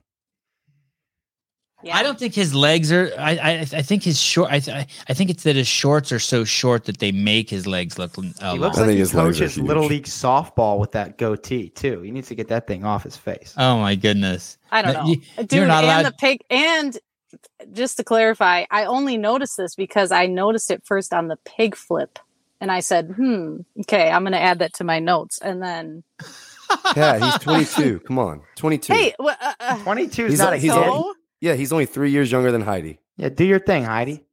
Yeah. I don't think his legs are. I I, I think his short. I, I I think it's that his shorts are so short that they make his legs look. Uh, He long. looks like he coaches little league softball with that goatee too. He needs to get that thing off his face. Oh my goodness! I don't know. you- Dude, you're not and allowed. the pig and just to clarify, I only noticed this because I noticed it first on the pig flip. And I said, hmm, okay, I'm gonna add that to my notes. And then Yeah, he's 22. Come on, 22. Hey, wha- uh, uh, 22 is not a he's kid. only, yeah, he's only three years younger than Heidi. Yeah, do your thing, Heidi.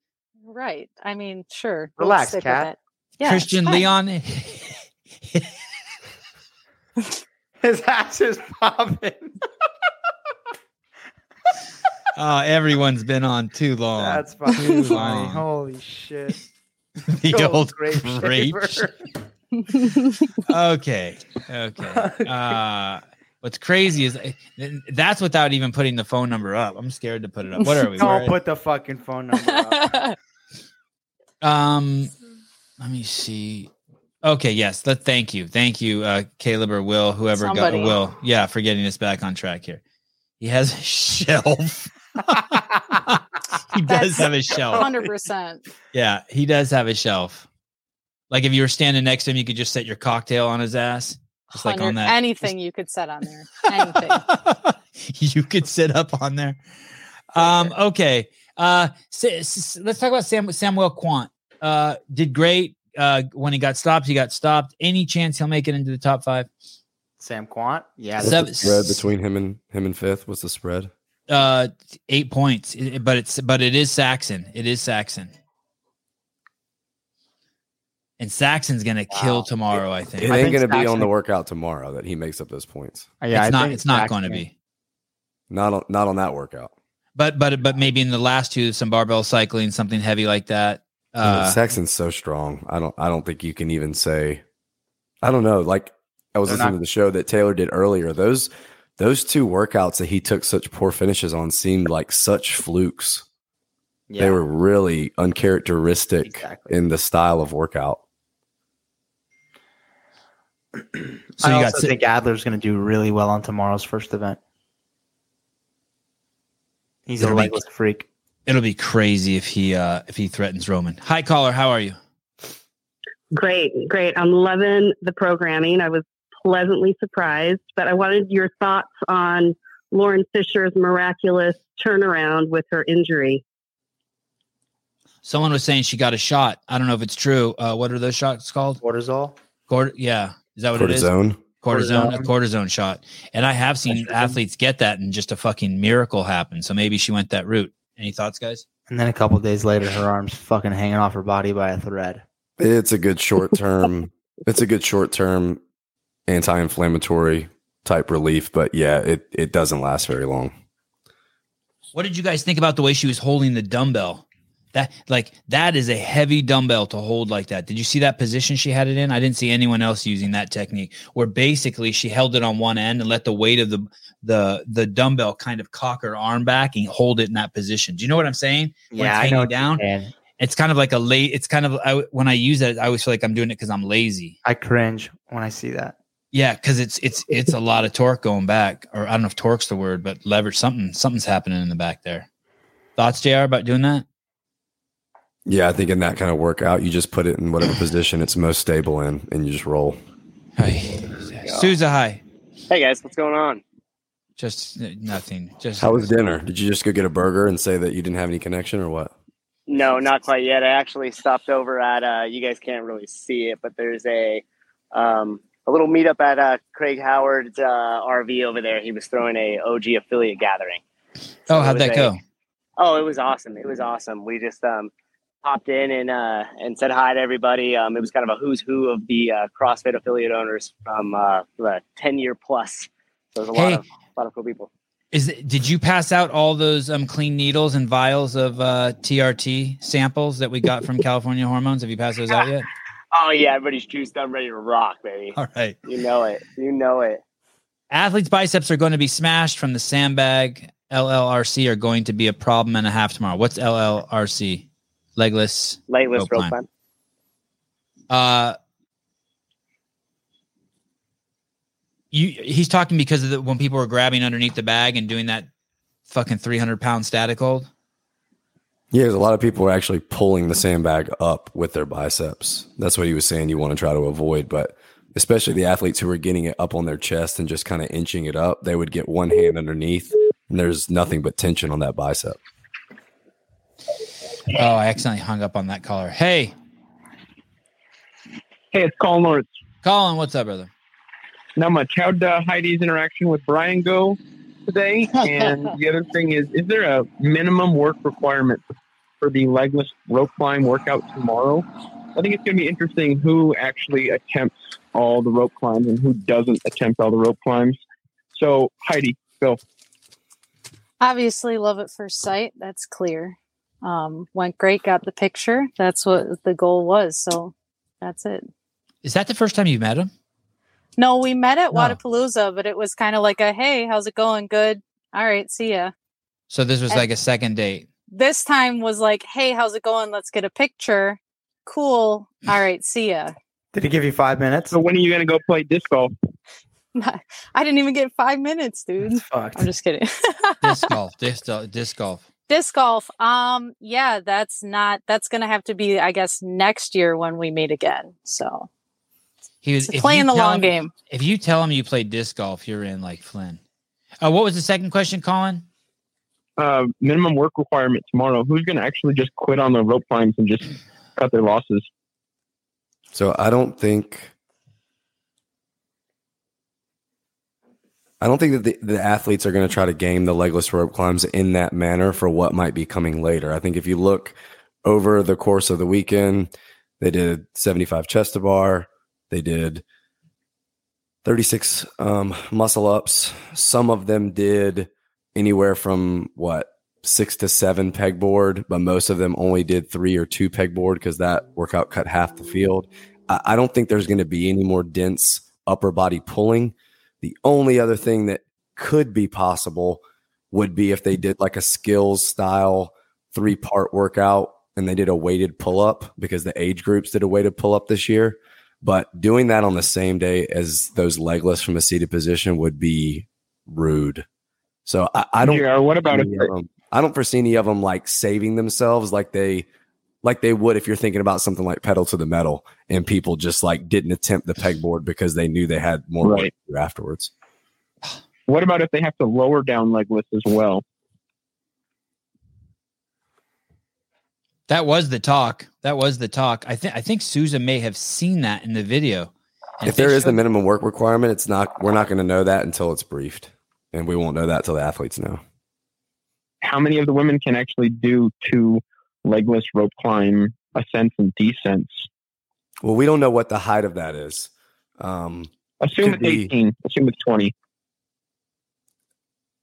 right. I mean, sure. we'll Relax, stick with Kat. Yeah, Christian it's fine. Leon. His ass is popping. Oh, everyone's been on too long. That's fucking Too funny. long. Holy shit. the Old old grape grape. okay. Okay. Uh, what's crazy is uh, that's without even putting the phone number up. I'm scared to put it up. What are we? Don't put the fucking phone number up. Um, let me see. Okay, yes. Let thank you, thank you, uh, Caleb or Will, whoever Somebody. got Will. Yeah, for getting us back on track here. He has a shelf. he does have a shelf. Hundred percent. Yeah, he does have a shelf. Like if you were standing next to him, you could just set your cocktail on his ass, just like on that. Anything you could set on there. Anything. you could sit up on there. Um, okay. Uh, s- s- let's talk about Sam, Samuel Kwant. Uh, did great. Uh, when he got stopped, he got stopped. Any chance he'll make it into the top five? Sam Kwant? Yeah. What's Seven- the spread between him and him and fifth? What's the spread? Uh, eight points. But it's but it is Saxon. It is Saxon. And Saxon's gonna kill tomorrow. I think. It I ain't think going to be on the workout tomorrow that he makes up those points. Yeah, it's I not. think It's not going to be. Not on, not on that workout. But but but maybe in the last two, some barbell cycling, something heavy like that. Uh, Uh, Saxon's so strong. I don't. I don't think you can even say. I don't know. Like I was They're listening not- to the show that Taylor did earlier. Those those two workouts that he took such poor finishes on seemed like such flukes. Yeah. They were really uncharacteristic Exactly. in the style of workout. so I you also got Sa- think Adler's going to do really well on tomorrow's first event. He's It'll a be- freak. it'll be crazy if he uh if he threatens Roman. Hi caller, how are you? Great, great. I'm loving the programming. I was pleasantly surprised, but I wanted your thoughts on Lauren Fisher's miraculous turnaround with her injury. Someone was saying she got a shot. I don't know if it's true. Uh, what are those shots called? Cortisol. Cort- yeah, is that what it is? Cortisone. Cortisone, a Cortisone. cortisone shot. And I have seen athletes get that, and just a fucking miracle happen. So maybe she went that route. Any thoughts, guys? And then a couple days later, her arm's fucking hanging off her body by a thread. It's a good short term. it's a good short term anti-inflammatory type relief, but yeah, it it doesn't last very long. What did you guys think about the way she was holding the dumbbell? That like that is a heavy dumbbell to hold like that. Did you see that position she had it in? I didn't see anyone else using that technique. Where basically she held it on one end and let the weight of the the the dumbbell kind of cock her arm back and hold it in that position. Do you know what I'm saying? When Yeah, it's I know hanging what you're down. It's kind of like a late. It's kind of I, when I use that, I always feel like I'm doing it because I'm lazy. I cringe when I see that. Yeah, because it's it's it's a lot of torque going back, or I don't know if torque's the word, but leverage something something's happening in the back there. Thoughts, Jr. about doing that? Yeah, I think in that kind of workout, you just put it in whatever position it's most stable in, and you just roll. Hey, Souza, hi. Hey guys, what's going on? Just uh, nothing. Just How was dinner? Did you just go get a burger and say that you didn't have any connection, or what? No, not quite yet. I actually stopped over at. Uh, you guys can't really see it, but there's a um, a little meetup at uh, Craig Howard's uh, RV over there. He was throwing a OG affiliate gathering. Oh, how'd that a- go? Oh, it was awesome. It was awesome. We just um, popped in and uh, and said hi to everybody. Um, it was kind of a who's who of the uh, CrossFit affiliate owners from uh, the ten year plus. So there's a lot of a lot of cool people. Is it, did you pass out all those um, clean needles and vials of uh, TRT samples that we got from California Hormones? Have you passed those out yet? Oh yeah, everybody's juiced up, ready to rock, baby. All right. You know it. You know it. Athletes' biceps are going to be smashed from the sandbag LLRC are going to be a problem and a half tomorrow. What's LLRC? Legless. Legless rope rope climb. Uh, you he's talking because of the, when people were grabbing underneath the bag and doing that fucking 300 pound static hold. Yeah, there's a lot of people are actually pulling the sandbag up with their biceps. That's what he was saying you want to try to avoid. But especially the athletes who are getting it up on their chest and just kind of inching it up, they would get one hand underneath, and there's nothing but tension on that bicep. Oh, I accidentally hung up on that caller. Hey, Hey, it's Colin Lawrence. Colin, what's up, brother? Not much. How'd uh, Heidi's interaction with Brian go today? And the other thing is, is there a minimum work requirement for the legless rope climb workout tomorrow? I think it's going to be interesting who actually attempts all the rope climbs and who doesn't attempt all the rope climbs. So, Heidi, go. Obviously, love at first sight. That's clear. Um, went great. Got the picture. That's what the goal was. So that's it. Is that the first time you met him? No, we met at Oh. Wodapalooza, but it was kind of like a hey, how's it going? Good. All right, see ya. So this was And- like a second date. This time was like, hey, how's it going? Let's get a picture. Cool. All right, see ya. Did he give you five minutes? So, when are you going to go play disc golf? I didn't even get five minutes, dude. I'm just kidding. Disc golf, disc, disc golf. Disc golf. Um, yeah, that's not that's gonna have to be, I guess, next year when we meet again. So He was It's if playing the long him- game. If you tell him you played disc golf, you're in like Flynn. Uh, what was the second question, Colin? Uh, minimum work requirement tomorrow. Who's going to actually just quit on the rope climbs and just cut their losses? So I don't think I don't think that the, the athletes are going to try to game the legless rope climbs in that manner for what might be coming later. I think if you look over the course of the weekend, they did 75 chest to bar, they did 36 um, muscle ups. Some of them did anywhere from what six to seven pegboard, but most of them only did three or two pegboard because that workout cut half the field. I, I don't think there's going to be any more dense upper body pulling. The only other thing that could be possible would be if they did like a skills style three part workout and they did a weighted pull up because the age groups did a weighted pull up this year. But doing that on the same day as those legless from a seated position would be rude. So I, I don't. JR, what about foresee if- any of them- I don't foresee any of them like saving themselves like they like they would if you're thinking about something like pedal to the metal and people just like didn't attempt the pegboard because they knew they had more work Right. to do afterwards. What about if they have to lower down legless as well? That was the talk. That was the talk. I think I think Souza may have seen that in the video. And if there is the minimum work requirement, it's not. We're not going to know that until it's briefed, and we won't know that till the athletes know. How many of the women can actually do two legless rope climb ascents and descents? Well, we don't know what the height of that is. Um, Assume it's be- 18. Assume it's 20.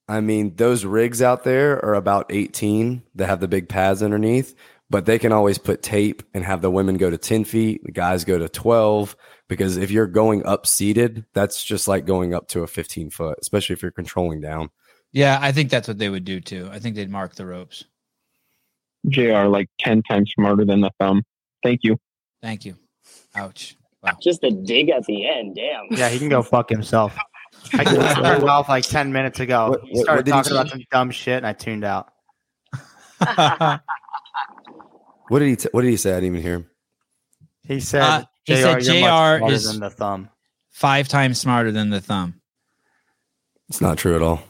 I mean, those rigs out there are about 18 that have the big pads underneath, but they can always put tape and have the women go to 10 feet, the guys go to 12. Because if you're going up seated, that's just like going up to a 15 foot, especially if you're controlling down. Yeah, I think that's what they would do too. I think they'd mark the ropes. JR like 10 times smarter than the thumb. Thank you. Thank you. Ouch. Just a dig at the end. Damn. Yeah, he can go fuck himself. I just turned off like ten minutes ago. What- he started what did he talking about some dumb shit, and I tuned out. What did he? T- what did he say? I didn't even hear him. He said, Uh, he JR, said you're JR smarter is than the thumb. five times smarter than the thumb. It's not true at all.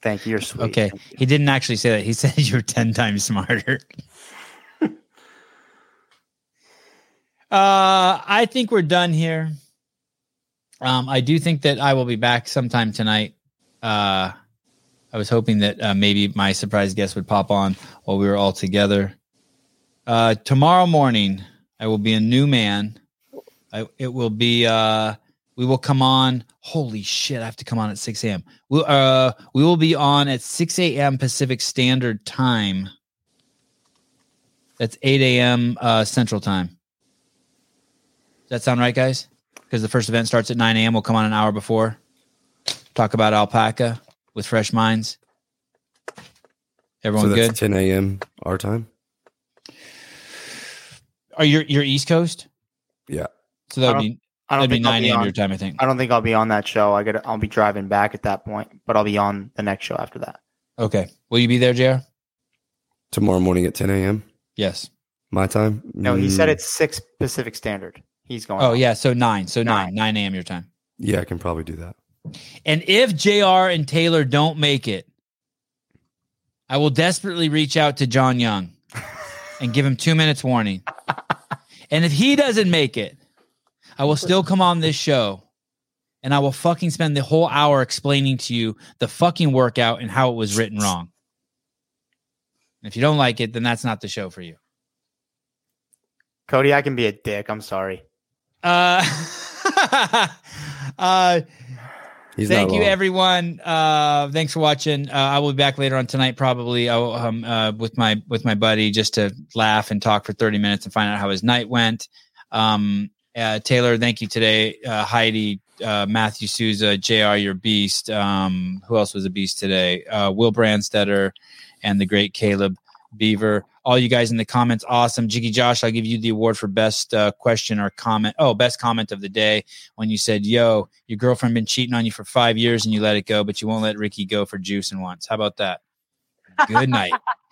Thank you. You're sweet. Okay. He didn't actually say that. He said you're 10 times smarter. uh, I think we're done here. Um, I do think that I will be back sometime tonight. Uh, I was hoping that uh, maybe my surprise guest would pop on while we were all together. Uh, tomorrow morning, I will be a new man. I, it will be uh, we will come on. Holy shit! I have to come on at six a.m. We'll, uh, we will be on at six a.m. Pacific Standard Time. That's eight a.m. Uh, Central Time. Does that sound right, guys? Because the first event starts at nine a.m. We'll come on an hour before. Talk about alpaca with fresh minds. Everyone so good? 10 a.m. our time. Are you you're East Coast? Yeah. So that'd be I don't that'd be nine be a.m. on- your time, I think. I don't think I'll be on that show. I get. I'll be driving back at that point, but I'll be on the next show after that. Okay. Will you be there, Jr? Tomorrow morning at 10 a.m. Yes. My time. No, he said Mm, it's six Pacific Standard. He's going. Oh on. yeah, so nine. So nine. Nine a.m. your time. Yeah, I can probably do that. And if JR and Taylor don't make it, I will desperately reach out to John Young and give him two minutes warning. And if he doesn't make it, I will still come on this show and I will fucking spend the whole hour explaining to you the fucking workout and how it was written wrong. And if you don't like it, then that's not the show for you. Cody, I can be a dick. I'm sorry. Uh, uh, He's Thank you, everyone. Uh, thanks for watching. Uh, I will be back later on tonight, probably I'll, um, uh, with my with my buddy, just to laugh and talk for thirty minutes and find out how his night went. Um, uh, Taylor, thank you today. Uh, Heidi, uh, Matthew Souza, Jr. Your beast. Um, who else was a beast today? Uh, Will Brandstetter and the great Caleb Beaver. All you guys in the comments, awesome. Jiggy Josh, I'll give you the award for best uh, question or comment. Oh, best comment of the day when you said, "Yo, your girlfriend been cheating on you for five years and you let it go, but you won't let Ricky go for juice and once." How about that? Good night.